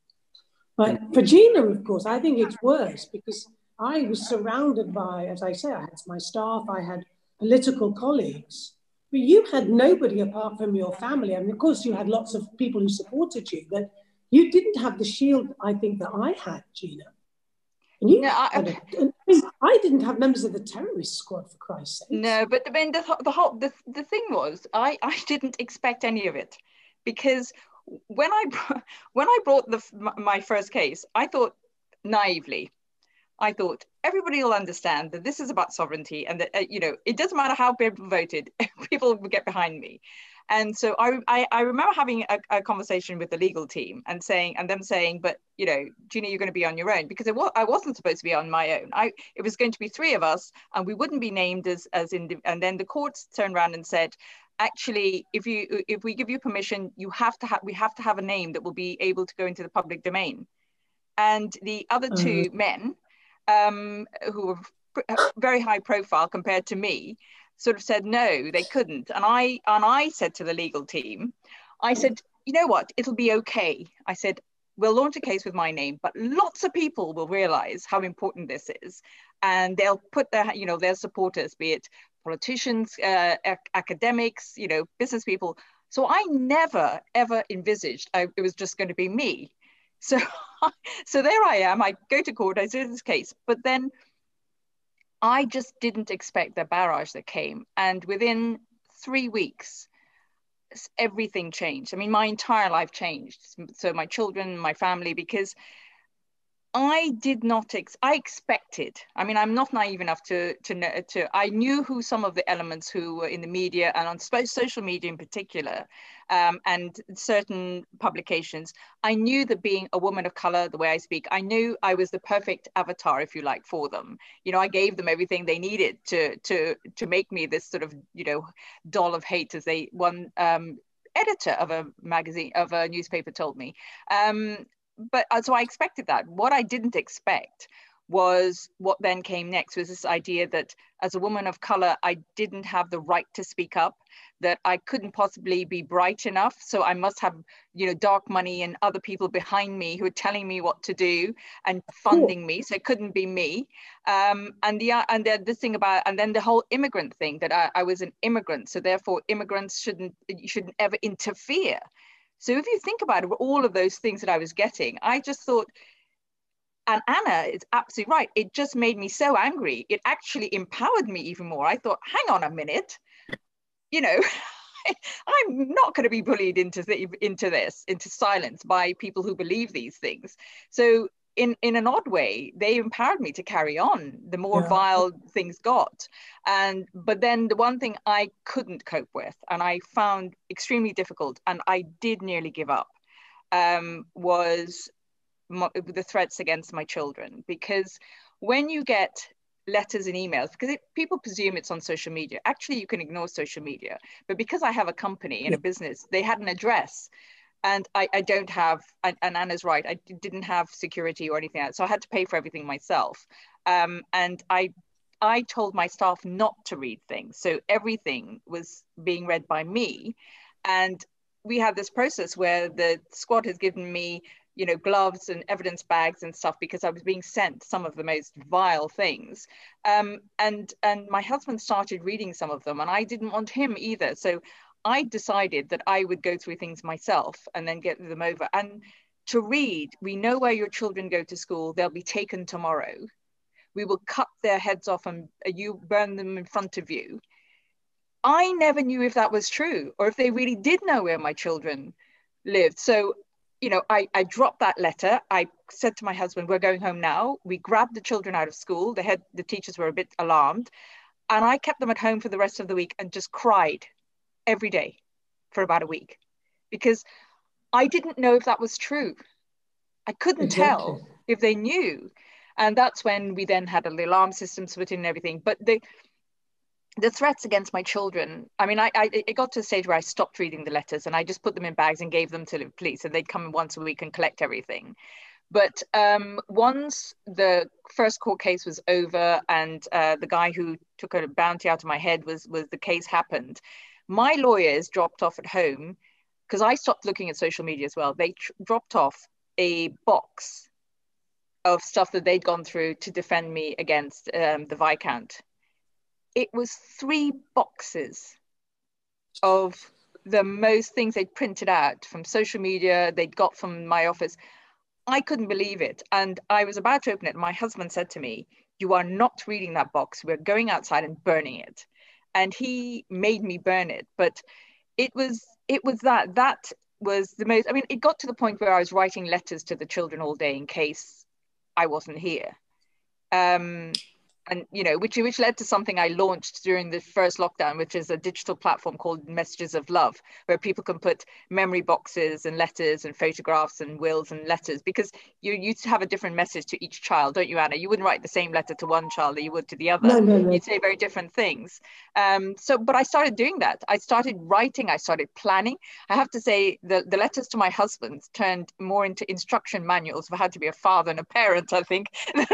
But for Gina, of course, I think it's worse because I was surrounded by, as I say, I had my staff, I had political colleagues, but you had nobody apart from your family. I mean, of course, you had lots of people who supported you, but you didn't have the shield, I think, that I had, Gina. And you, no, I, mean, I didn't have members of the terrorist squad for Christ's sake. No, but I mean, the, the whole the, the thing was, I I didn't expect any of it, because when I when I brought the my first case, I thought naively, I thought everybody will understand that this is about sovereignty and that uh, you know it doesn't matter how people voted, people will get behind me. And so I, I, I remember having a, a, conversation with the legal team and saying, and them saying, but you know, Gina, you're going to be on your own because it was, I wasn't supposed to be on my own. I, it was going to be three of us and we wouldn't be named as, as in, and then the courts turned around and said, actually if you if we give you permission you have to have we have to have a name that will be able to go into the public domain and the other mm-hmm. two men um, who were very high profile compared to me sort of said no they couldn't. And i and i said to the legal team i said you know what? It'll be okay. I said we'll launch a case with my name but lots of people will realize how important this is and they'll put their you know their supporters be it politicians uh, ac- academics you know business people. So i never ever envisaged I, it was just going to be me so so there i am i go to court i do this case but then I just didn't expect the barrage that came. And within three weeks, everything changed. I mean, my entire life changed. So my children, my family, because I did not. Ex- I expected. I mean, I'm not naive enough to to know. To I knew who some of the elements who were in the media and on social media in particular, um, and certain publications. I knew that being a woman of color, the way I speak, I knew I was the perfect avatar, if you like, for them. You know, I gave them everything they needed to to to make me this sort of you know doll of hate, as they one um, editor of a magazine of a newspaper told me um, but uh, so I expected that. What I didn't expect was what then came next was this idea that as a woman of color, I didn't have the right to speak up, that I couldn't possibly be bright enough. So I must have, you know, dark money and other people behind me who are telling me what to do and funding cool. me. So it couldn't be me. Um, and the and the, the thing about and then the whole immigrant thing that I, I was an immigrant, so therefore immigrants shouldn't you shouldn't ever interfere so if you think about it, all of those things that I was getting, I just thought, and Anna is absolutely right. It just made me so angry. It actually empowered me even more. I thought, hang on a minute, you know, I'm not going to be bullied into the, into this, into silence by people who believe these things. So in in an odd way they empowered me to carry on the more yeah. vile things got. And but then the one thing i couldn't cope with and i found extremely difficult and i did nearly give up um, was my, the threats against my children. Because when you get letters and emails because it, people presume it's on social media. Actually you can ignore social media. But because i have a company and a business they had an address and I, I don't have and, and, Anna's right I didn't have security or anything else so I had to pay for everything myself. Um, and I I told my staff not to read things so everything was being read by me. And we had this process where the squad has given me you know gloves and evidence bags and stuff because I was being sent some of the most vile things. Um, and and my husband started reading some of them and I didn't want him either. So I decided that I would go through things myself and then get them over. And to read, we know where your children go to school, they'll be taken tomorrow. We will cut their heads off and uh, you burn them in front of you. I never knew if that was true or if they really did know where my children lived. So, you know, I, I dropped that letter. I said to my husband, We're going home now. We grabbed the children out of school. The head, the teachers were a bit alarmed. And I kept them at home for the rest of the week and just cried every day for about a week because I didn't know if that was true. I couldn't exactly. tell if they knew. And that's when we then had the alarm systems put in and everything. But the the threats against my children, I mean, I, I it got to a stage where I stopped reading the letters and I just put them in bags and gave them to the police and they'd come once a week and collect everything. But um, once the first court case was over and uh, the guy who took a bounty out of my head was was the case happened, my lawyers dropped off at home because I stopped looking at social media as well. They tr- dropped off a box of stuff that they'd gone through to defend me against um, the Viscount. It was three boxes of the most things they'd printed out from social media, they'd got from my office. I couldn't believe it. And I was about to open it. My husband said to me, You are not reading that box. We're going outside and burning it and he made me burn it. But it was it was that that was the most i mean it got to the point where i was writing letters to the children all day in case i wasn't here. Um and you know which which led to something i launched during the first lockdown which is a digital platform called messages of love where people can put memory boxes and letters and photographs and wills and letters because you you have a different message to each child don't you anna? You wouldn't write the same letter to one child that you would to the other. No, no, no. you'd say very different things. Um, so but i started doing that. I started writing i started planning. I have to say the, the letters to my husband turned more into instruction manuals for how to be a father and a parent i think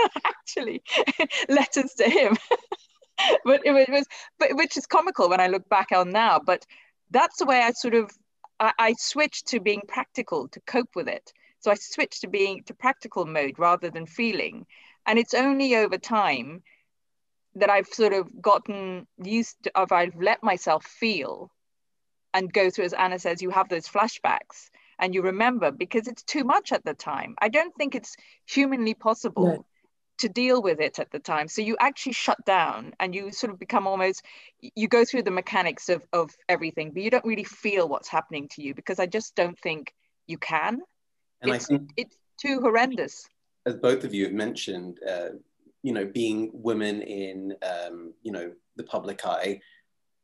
actually letters to him. but it was, but which is comical when I look back on now. But that's the way I sort of I, I switched to being practical to cope with it. So I switched to being to practical mode rather than feeling. And it's only over time that I've sort of gotten used to, of I've let myself feel and go through, as Anna says, you have those flashbacks to deal with it at the time. So you actually shut down and you sort of become almost, you go through the mechanics of, of everything, but you don't really feel what's happening to you because I just don't think you can. And it's, I think it's too horrendous. As both of you have mentioned, uh, you know, being women in, um, you know, the public eye,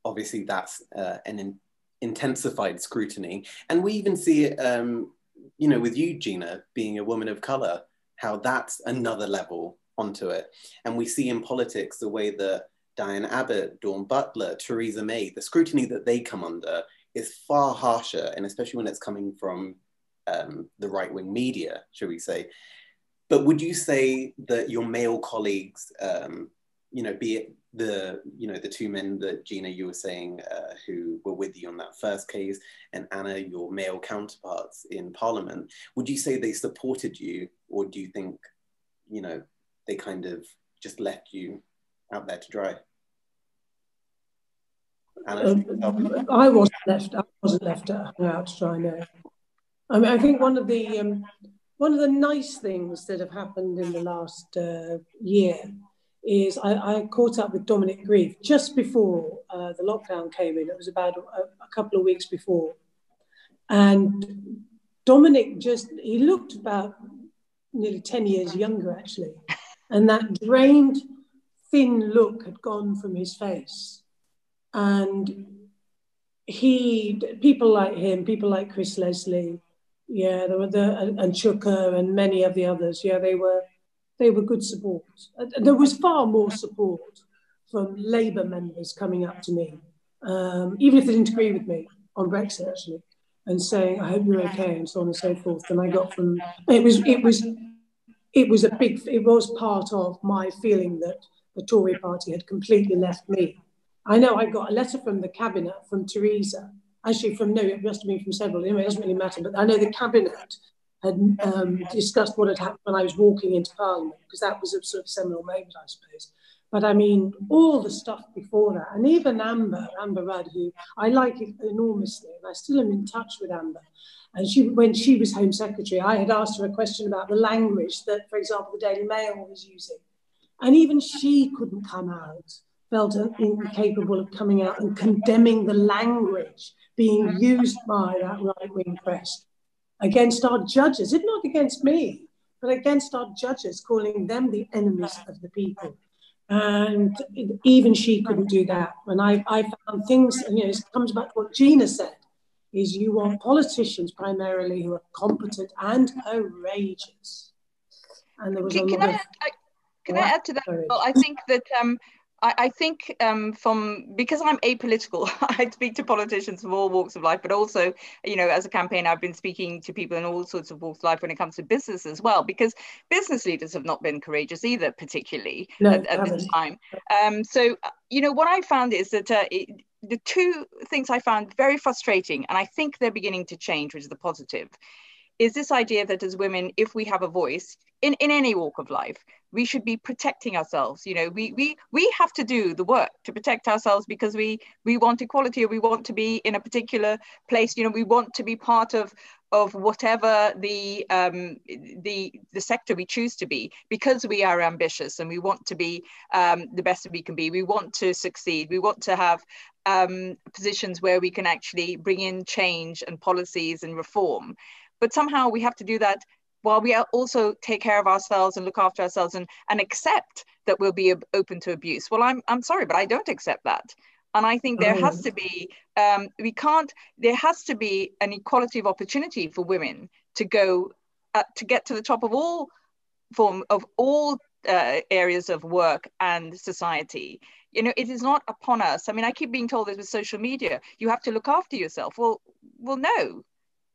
obviously that's uh, an in- intensified scrutiny. And we even see it, um, you know, with you, Gina, being a woman of color, how that's another level onto it. And we see in politics the way that Diane Abbott, Dawn Butler, Theresa May, the scrutiny that they come under is far harsher, and especially when it's coming from um, the right wing media, shall we say. But would you say that your male colleagues, um, you know, be it the you know the two men that Gina you were saying uh, who were with you on that first case, and Anna, your male counterparts in Parliament, would you say they supported you, or do you think, you know, they kind of just left you out there to dry? Um, I wasn't left. I wasn't left out to dry. No. I mean, I think one of the um, one of the nice things that have happened in the last uh, year is I, I, caught up with Dominic Grieve just before uh, the lockdown came in. It was about a, a, couple of weeks before, and Dominic just he looked about nearly ten years younger actually, and that drained, thin look had gone from his face. And he, people like him, people like Chris Leslie, yeah, there were the and Chuka and many of the others. Yeah, they were they were good support. There was far more support from Labour members coming up to me, um, even if they didn't agree with me on Brexit, actually, and saying, "I hope you're okay," and so on and so forth. Than I got from it was it was it was a big, it was part of my feeling that the Tory party had completely left me. I know I got a letter from the cabinet from Theresa, actually from, no, it must have been from several, anyway, it doesn't really matter, but I know the cabinet had um, discussed what had happened when I was walking into Parliament, because that was a sort of seminal moment, I suppose. But I mean, all the stuff before that, and even Amber, Amber Rudd, who I like enormously, and I still am in touch with Amber. And she, when she was Home Secretary, I had asked her a question about the language that, for example, the Daily Mail was using. And even she couldn't come out, felt incapable of coming out and condemning the language being used by that right wing press against our judges, if not against me, but against our judges, calling them the enemies of the people. And even she couldn't do that. And I, I found things, you know, it comes back to what Gina said is you want politicians primarily who are competent and courageous. And there was can, a lot can of. I, can I add to that? Well, I think that um, I, I, think um, from because I'm apolitical, I speak to politicians from all walks of life, but also, you know, as a campaigner, I've been speaking to people in all sorts of walks of life when it comes to business as well, because business leaders have not been courageous either, particularly no, at, at this time. Um, so, uh, you know, what I found is that uh, it, the two things I found very frustrating, and I think they're beginning to change, which is the positive, is this idea that as women, if we have a voice in, in any walk of life, we should be protecting ourselves. You know, we we we have to do the work to protect ourselves because we we want equality or we want to be in a particular place. You know, we want to be part of of whatever the um, the the sector we choose to be because we are ambitious and we want to be um, the best that we can be. We want to succeed. We want to have um, positions where we can actually bring in change and policies and reform. But somehow we have to do that while we also take care of ourselves and look after ourselves and, and accept that we'll be open to abuse. Well, I'm, I'm sorry, but I don't accept that. And I think there has oh. to be, um, we can't, there has to be an equality of opportunity for women to go, uh, to get to the top of all form of all uh, areas of work and society. You know, it is not upon us. I mean, I keep being told this with social media, you have to look after yourself. Well, well, no,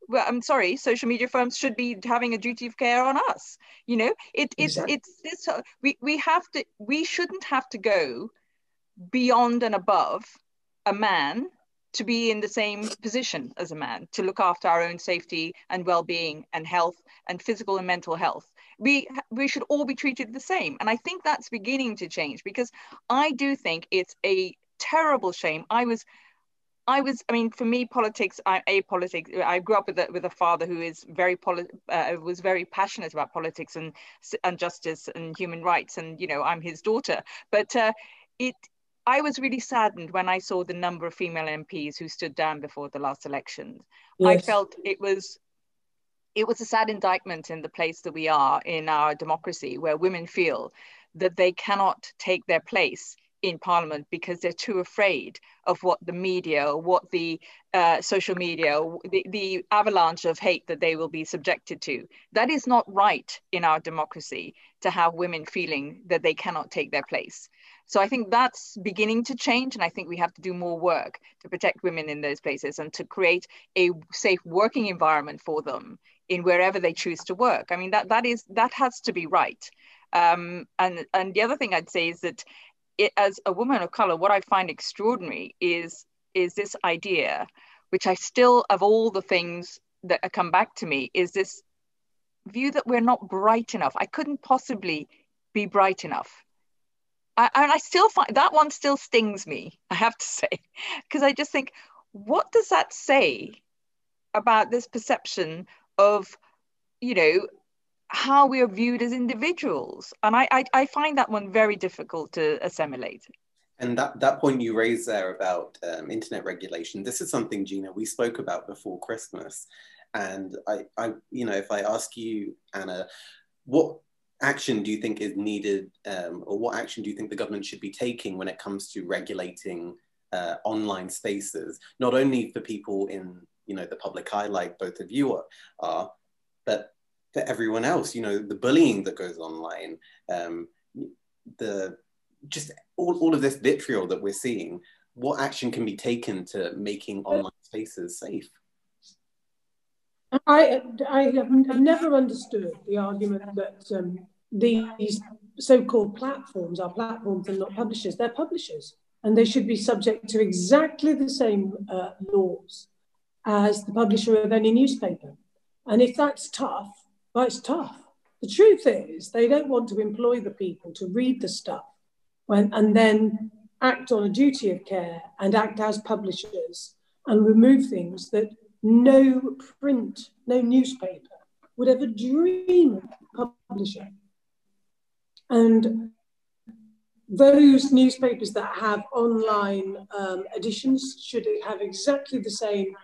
well, I'm sorry, social media firms should be having a duty of care on us. You know, it, it's exactly. it's it's we we have to we shouldn't have to go beyond and above a man to be in the same position as a man to look after our own safety and well-being and health and physical and mental health we we should all be treated the same and i think that's beginning to change because i do think it's a terrible shame i was I was, I mean, for me, politics, a politics. I grew up with a, with a father who is very poli- uh, was very passionate about politics and and justice and human rights, and you know, I'm his daughter. But uh, it, I was really saddened when I saw the number of female MPs who stood down before the last elections. Yes. I felt it was it was a sad indictment in the place that we are in our democracy, where women feel that they cannot take their place in parliament because they're too afraid of what the media, what the uh, social media, the, the avalanche of hate that they will be subjected to. That is not right in our democracy to have women feeling that they cannot take their place. So I think that's beginning to change, and I think we have to do more work to protect women in those places and to create a safe working environment for them in wherever they choose to work. I mean that that is that has to be right. Um, and and the other thing I'd say is that it, as a woman of color, what I find extraordinary is is this idea, which I still, of all the things that come back to me, is this view that we're not bright enough. I couldn't possibly be bright enough. I, and I still find that one still stings me, I have to say, because I just think, what does that say about this perception of, you know, how we are viewed as individuals. And I, I, I find that one very difficult to assimilate. And that, that point you raised there about um, internet regulation, this is something, Gina, we spoke about before Christmas. And I, I, you know, if I ask you, Anna, what action do you think is needed, um, or what action do you think the government should be taking when it comes to regulating uh, online spaces, not only for people in, you know, the public eye, like both of you are, are but for everyone else. You know, the bullying that goes online, um, the just all, all of this vitriol that we're seeing. What action can be taken to making online spaces safe? I, I have never understood the argument that um, these so-called platforms are platforms and not publishers. They're publishers, and they should be subject to exactly the same uh, laws as the publisher of any newspaper. And if that's tough, well, it's tough. The truth is, they don't want to employ the people to read the stuff when, and then act on a duty of care and act as publishers and remove things that no print, no newspaper would ever dream of publishing. And those newspapers that have online um, editions should have exactly the same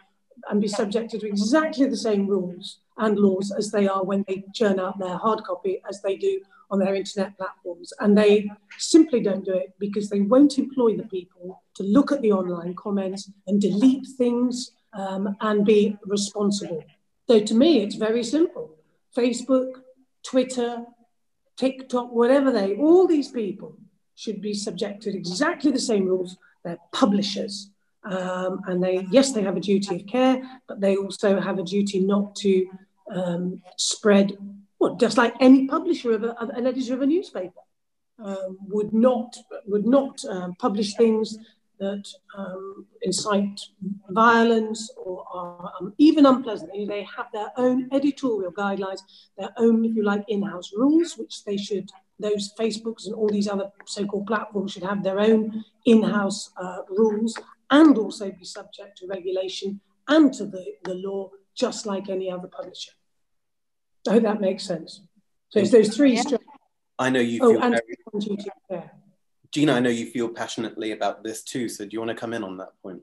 and be subjected to exactly the same rules and laws as they are when they churn out their hard copy as they do on their internet platforms. And they simply don't do it because they won't employ the people to look at the online comments and delete things um, and be responsible. So to me, it's very simple. Facebook, Twitter, TikTok, whatever they, all these people should be subjected to exactly the same rules. They're publishers. Um, and they, yes, they have a duty of care, but they also have a duty not to um, spread, well, just like any publisher of a, an editor of a newspaper um, would not would not um, publish things that um, incite violence or are um, even unpleasant. They have their own editorial guidelines, their own, if you like, in-house rules, which they should. Those Facebooks and all these other so-called platforms should have their own in-house uh, rules and also be subject to regulation and to the, the law, just like any other publisher. I hope that makes sense. So it's those three. Yeah. I know you. Oh, feel and very... Gina, I know you feel passionately about this too. So do you want to come in on that point?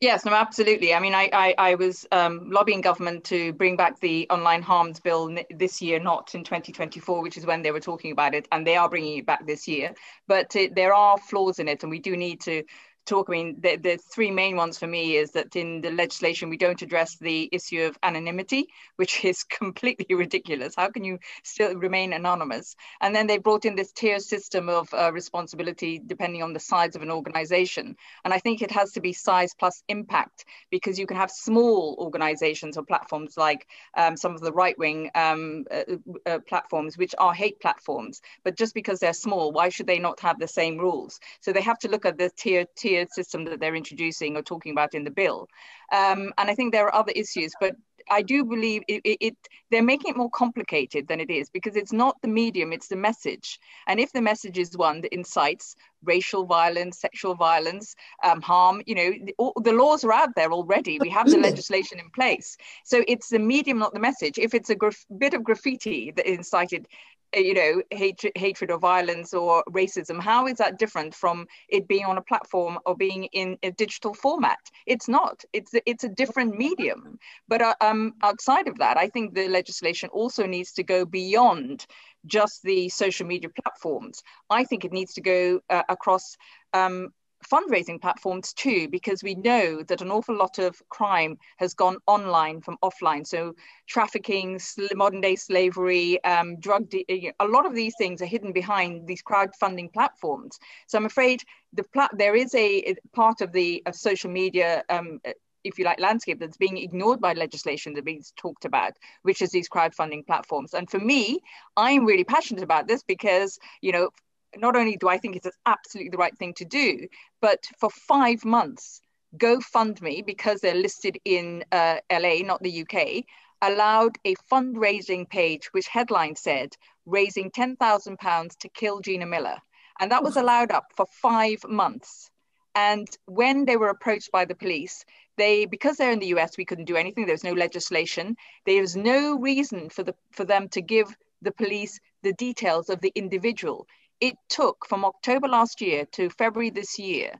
Yes, no, absolutely. I mean, I I, I was um, lobbying government to bring back the online harms bill this year, not in 2024, which is when they were talking about it, and they are bringing it back this year. But it, there are flaws in it, and we do need to talk, I mean, the, the three main ones for me is that in the legislation, we don't address the issue of anonymity, which is completely ridiculous. How can you still remain anonymous? And then they brought in this tier system of uh, responsibility depending on the size of an organization. And I think it has to be size plus impact because you can have small organizations or platforms like um, some of the right wing um, uh, uh, platforms, which are hate platforms. But just because they're small, why should they not have the same rules? So they have to look at the tier, tier system that they're introducing or talking about in the bill. Um, and I think there are other issues, but I do believe it, it, it, they're making it more complicated than it is because it's not the medium, it's the message. And if the message is one that incites racial violence, sexual violence, um, harm, you know, the, the, laws are out there already. We have the legislation in place. So it's the medium, not the message. If it's a bit of graffiti that incited you know hatred hatred or violence or racism how is that different from it being on a platform or being in a digital format? It's not. It's it's a different medium. But uh, um, outside of that i think the legislation also needs to go beyond just the social media platforms. I think it needs to go uh, across um, fundraising platforms too, because we know that an awful lot of crime has gone online from offline. So trafficking, modern day slavery, um, drug, a lot of these things are hidden behind these crowdfunding platforms. So I'm afraid the plat- there is a, a, part of the of social media um, if you like, landscape that's being ignored by legislation that being talked about, which is these crowdfunding platforms. And for me, I'm really passionate about this because, you know, not only do I think it's absolutely the right thing to do, but for five months, GoFundMe, because they're listed in uh, LA, not the UK, allowed a fundraising page which headline said, raising £10,000 to kill Gina Miller. And that was allowed up for five months. And when they were approached by the police, they because they're in the US, we couldn't do anything. There was no legislation. There was no reason for the for them to give the police the details of the individual it took from October last year to February this year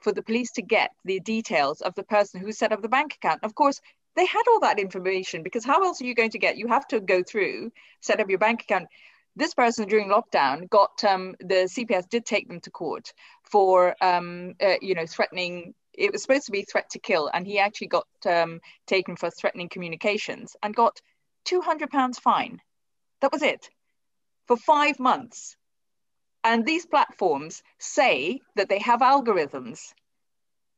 for the police to get the details of the person who set up the bank account. Of course, they had all that information because how else are you going to get? You have to go through, set up your bank account. This person during lockdown got um, the CPS did take them to court for um, uh, you know threatening. It was supposed to be threat to kill, and he actually got um, taken for threatening communications and got two hundred pounds fine. That was it for five months and these platforms say that they have algorithms.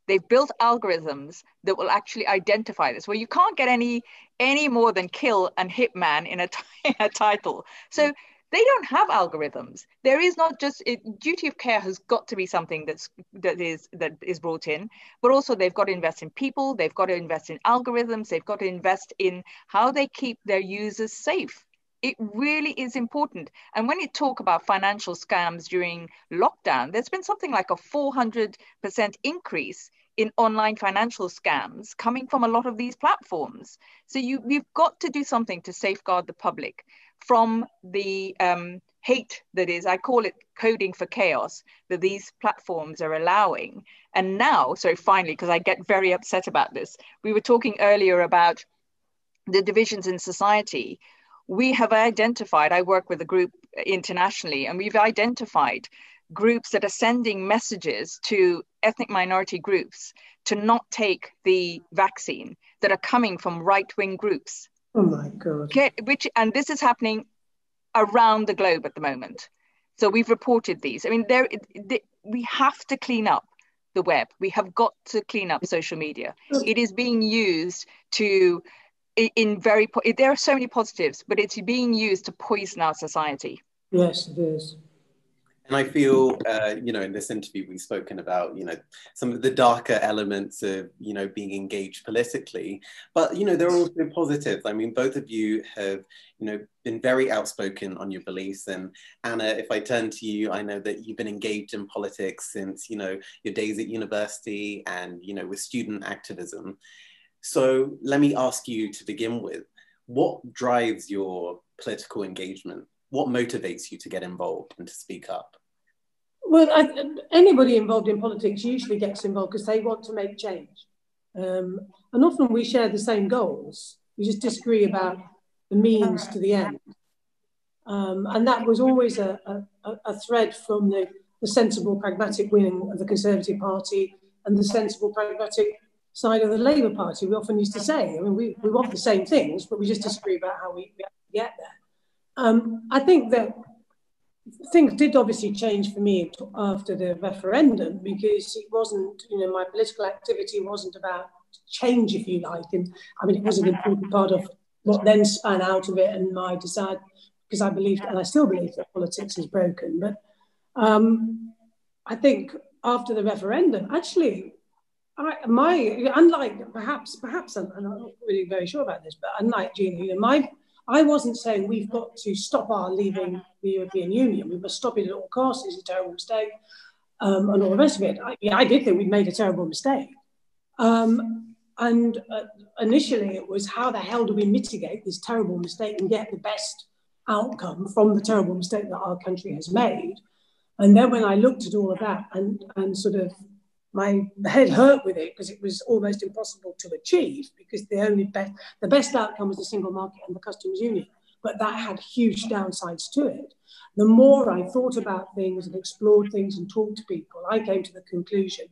They've built algorithms that will actually identify this. Well, you can't get any any more than kill and hitman in a, in a title. So they don't have algorithms. There is not just it, duty of care has got to be something that's that is that is brought in, but also they've got to invest in people. They've got to invest in algorithms. They've got to invest in how they keep their users safe it really is important. And when you talk about financial scams during lockdown, there's been something like a 400% increase in online financial scams coming from a lot of these platforms. So you, you've got to do something to safeguard the public from the um, hate that is, I call it coding for chaos, that these platforms are allowing. And now, so finally, because I get very upset about this, we were talking earlier about the divisions in society we have identified, I work with a group internationally, and we've identified groups that are sending messages to ethnic minority groups to not take the vaccine that are coming from right wing groups. Oh my God. which, and this is happening around the globe at the moment. So we've reported these. I mean, there, we have to clean up the web. We have got to clean up social media. It is being used to in very there are so many positives but it's being used to poison our society yes it is and I feel, uh, you know, in this interview, we've spoken about, you know, some of the darker elements of, you know, being engaged politically. But, you know, there are also positives. I mean, both of you have, you know, been very outspoken on your beliefs. And Anna, if I turn to you, I know that you've been engaged in politics since, you know, your days at university and, you know, with student activism. So let me ask you to begin with what drives your political engagement? What motivates you to get involved and to speak up? Well, I, anybody involved in politics usually gets involved because they want to make change. Um, and often we share the same goals. We just disagree about the means to the end. Um, and that was always a, a, a thread from the, the sensible, pragmatic wing of the Conservative Party and the sensible, pragmatic side of the Labour Party. We often used to say, I mean, we, we want the same things, but we just disagree about how we get there. Um, I think that things did obviously change for me after the referendum because it wasn't, you know, my political activity wasn't about change, if you like. And I mean, it was an important part of what then span out of it and my desire, because I believed, and I still believe that politics is broken. But um, I think after the referendum, actually, I, my unlike perhaps perhaps I'm, I'm, not really very sure about this, but unlike Gina, you know, my I wasn't saying we've got to stop our leaving the European Union. We must stop it at all costs. It's a terrible mistake, um, and all the rest of it. I, yeah, I did think we'd made a terrible mistake. Um, and uh, initially, it was how the hell do we mitigate this terrible mistake and get the best outcome from the terrible mistake that our country has made? And then when I looked at all of that and, and sort of my head hurt with it because it was almost impossible to achieve because the only best the best outcome was the single market and the customs union. But that had huge downsides to it. The more i thought about things and explored things and talked to people i came to the conclusion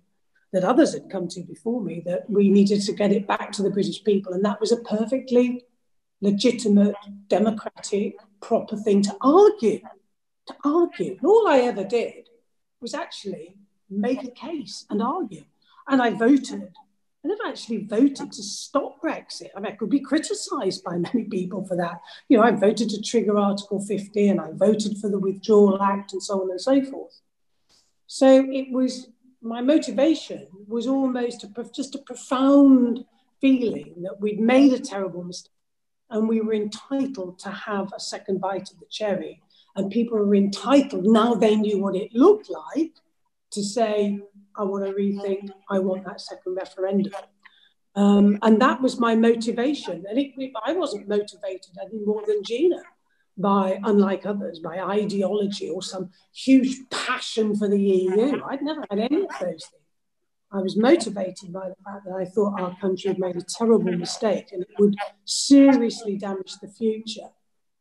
that others had come to before me that we needed to get it back to the british people. And that was a perfectly legitimate democratic proper thing to argue to argue. And all i ever did was actually make a case and argue. And I voted. I never actually voted to stop Brexit. I mean, I could be criticised by many people for that. You know, I voted to trigger Article 50 and I voted for the Withdrawal Act and so on and so forth. So it was my motivation was almost a, just a profound feeling that we'd made a terrible mistake and we were entitled to have a second bite of the cherry. And people were entitled, now they knew what it looked like, to say, I want to rethink, I want that second referendum. Um, and that was my motivation. And it, I wasn't motivated any more than Gina by, unlike others, by ideology or some huge passion for the EU. I'd never had any of those things. I was motivated by the fact that I thought our country had made a terrible mistake and it would seriously damage the future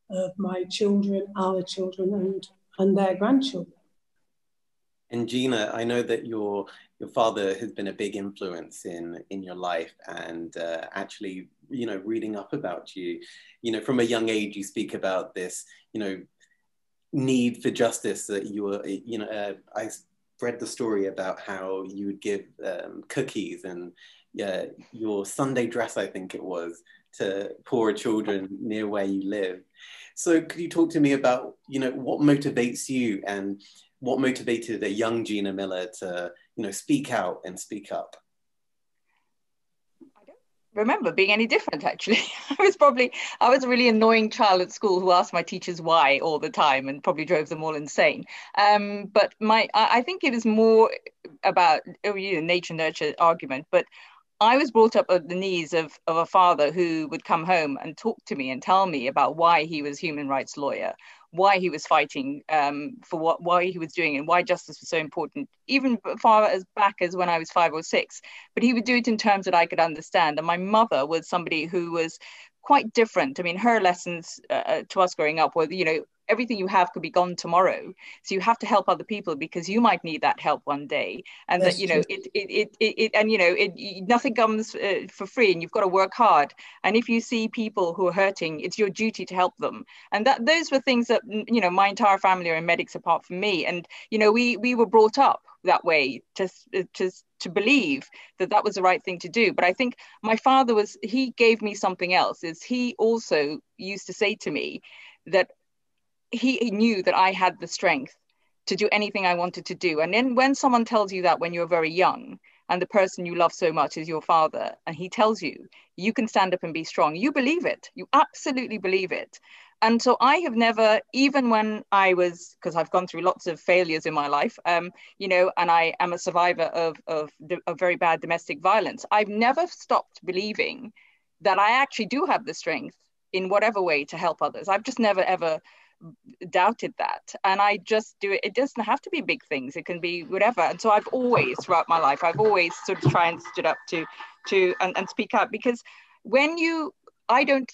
of my children, our children, and, and their grandchildren. And Gina, I know that your your father has been a big influence in in your life, and uh, actually, you know, reading up about you, you know, from a young age, you speak about this, you know, need for justice. That you were, you know, uh, I read the story about how you would give um, cookies and your Sunday dress, I think it was, to poorer children near where you live. So, could you talk to me about, you know, what motivates you and what motivated a young Gina Miller to, you know, speak out and speak up? I don't remember being any different actually i was probably i was a really annoying child at school who asked my teachers why all the time and probably drove them all insane um, but my i think it is more about oh, you know, nature nurture argument but I was brought up at the knees of, of a father who would come home and talk to me and tell me about why he was human rights lawyer, why he was fighting um, for what why he was doing and why justice was so important even far as back as when i was five or six. But he would do it in terms that i could understand. And my mother was somebody who was quite different. I mean her lessons uh, uh to us growing up were you know everything you have could be gone tomorrow. So you have to help other people because you might need that help one day. And That's that you know it, it, it it it and you know it nothing comes uh, for free and you've got to work hard. And if you see people who are hurting it's your duty to help them. And that those were things that you know my entire family are in medics apart from me. And you know we we were brought up that way to uh, to to believe that that was the right thing to do but i think my father was he gave me something else is he also used to say to me that he knew that I had the strength to do anything I wanted to do. And then when someone tells you that when you're very young, and the person you love so much is your father, and he tells you you can stand up and be strong, you believe it. You absolutely believe it. And so I have never, even when I was, because I've gone through lots of failures in my life, um, you know, and I am a survivor of, of, of very bad domestic violence, I've never stopped believing that I actually do have the strength in whatever way to help others. I've just never ever doubted that and i just do it it doesn't have to be big things it can be whatever and so i've always throughout my life i've always sort of tried and stood up to to and, and speak up because when you I don't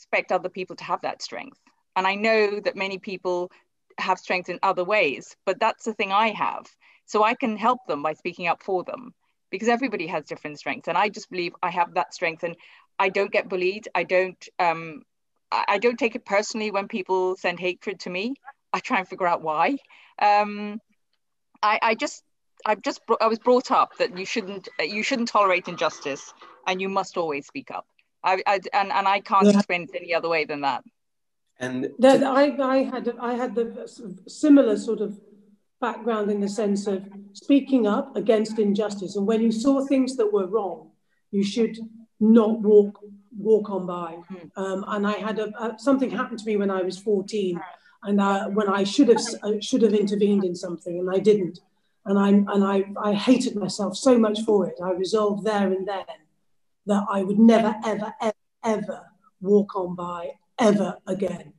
expect other people to have that strength. And I know that many people have strength in other ways, but that's the thing I have. So I can help them by speaking up for them because everybody has different strengths. And I just believe I have that strength and I don't get bullied. I don't um, I don't take it personally when people send hatred to me. I try and figure out why. Um, I, I just I've just I was brought up that you shouldn't you shouldn't tolerate injustice and you must always speak up. I, I and, and I can't yeah. explain it any other way than that. And that I, I had I had the similar sort of background in the sense of speaking up against injustice, and when you saw things that were wrong, you should not walk walk on by. Mm. Um, and I had a, a, something happened to me when I was fourteen, and uh, when I should have uh, should have intervened in something, and I didn't, and I and I I hated myself so much for it. I resolved there and then that I would never, ever, ever, ever walk on by ever again.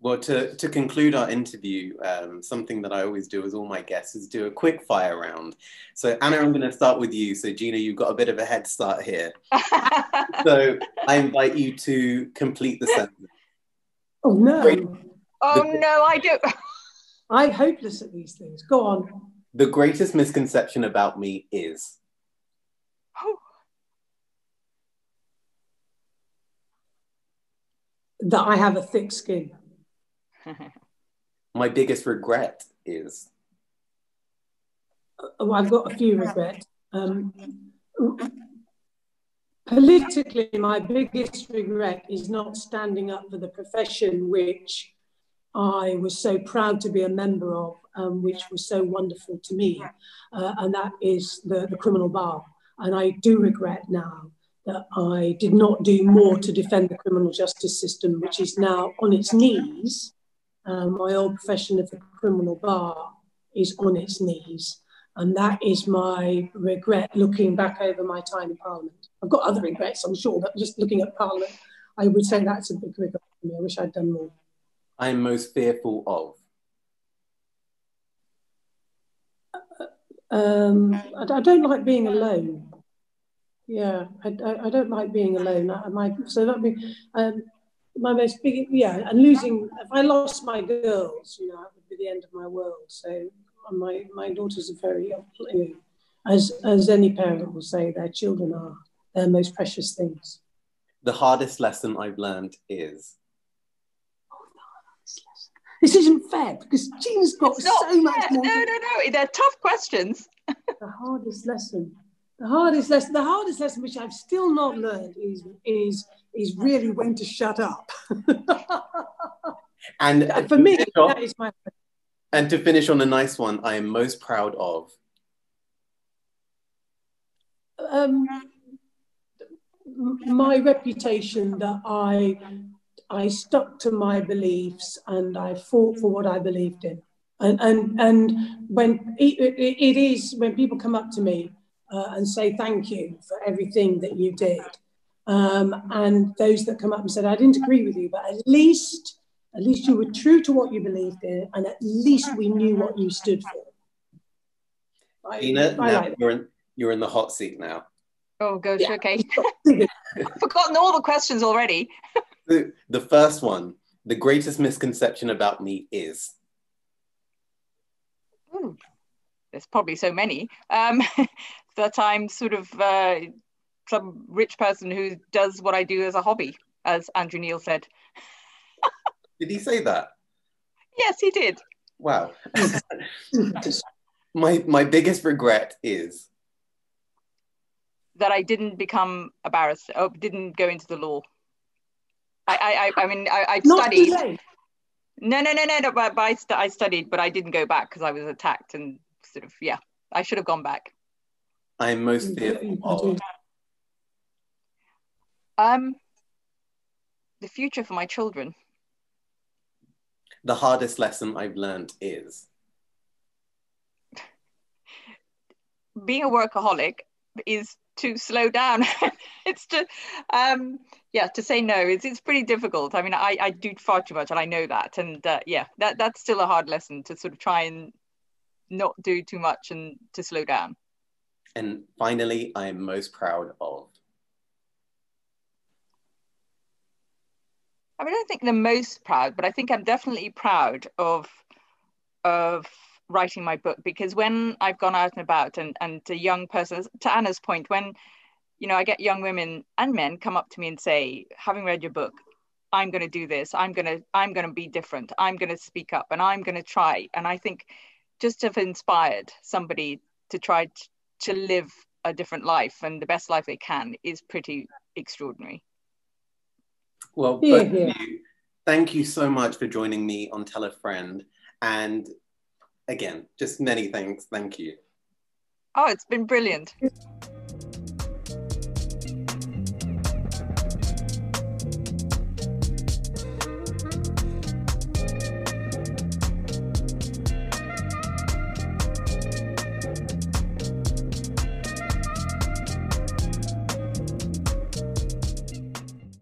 Well, to, to conclude our interview, um, something that I always do with all my guests is do a quick fire round. So, Anna, I'm going to start with you. So, Gina, you've got a bit of a head start here. so, I invite you to complete the sentence. Oh, no. Great. Oh, the, no, I do. I'm hopeless at these things. Go on. The greatest misconception about me is. That I have a thick skin. My biggest regret is. Oh, I've got a few regrets. Um, politically, my biggest regret is not standing up for the profession which I was so proud to be a member of, um, which was so wonderful to me, uh, and that is the, the criminal bar. And I do regret now that I did not do more to defend the criminal justice system, which is now on its knees. Um, my old profession of the criminal bar is on its knees. And that is my regret looking back over my time in Parliament. I've got other regrets, I'm sure, but just looking at Parliament, I would say that's a big regret for me. I wish I'd done more. I am most fearful of. Um, I, I don't like being alone. Yeah, I, I, I don't like being alone. I, my, so that be um, my most big, yeah, and losing, if I lost my girls, you know, that would be the end of my world. So my, my daughters are very, you know, as, as any parent will say, their children are their most precious things. The hardest lesson I've learned is? This isn't fair because Jean's got so much more. No, no, no. They're tough questions. the hardest lesson. The hardest lesson, the hardest lesson which I've still not learned is is is really when to shut up. and for me, that is my. And to finish on a nice one, I am most proud of. Um, my reputation that I I stuck to my beliefs and I fought for what I believed in. And and and when it, it, it is when people come up to me uh, and say thank you for everything that you did. Um, and those that come up and said, I didn't agree with you, but at least, at least you were true to what you believed in, and at least we knew what you stood for. I, Gina, I now like you're, in, you're in the hot seat now. Oh gosh, yeah. okay. I've forgotten all the questions already. the, the first one, the greatest misconception about me is. Ooh, there's probably so many. Um, that I'm sort of uh, some rich person who does what I do as a hobby, as Andrew Neil said. did he say that? Yes, he did. Wow. my my biggest regret is that I didn't become a barrister. Oh, didn't go into the law. I I I, mean I, I studied. No, no, no, no, no. But, but I, st- I studied, but I didn't go back because I was attacked and sort of yeah. I should have gone back. I'm most fearful of? Um, the future for my children. The hardest lesson I've learned is being a workaholic is to slow down. it's to, um, yeah, to say no. It's it's pretty difficult. I mean, I, I do far too much, and I know that. And uh, yeah, that that's still a hard lesson to sort of try and not do too much and to slow down. And finally, I am most proud of? I mean, I don't think the most proud, but I think I'm definitely proud of of writing my book because when I've gone out and about and and to young persons, to Anna's point, when you know I get young women and men come up to me and say, having read your book, I'm going to do this. I'm going to I'm going to be different. I'm going to speak up and I'm going to try. And I think just to have inspired somebody to try to live a different life and the best life they can is pretty extraordinary. Well, yeah, yeah. You, thank you so much for joining me on Tell a Friend. And again, just many thanks. Thank you. Oh, it's been brilliant.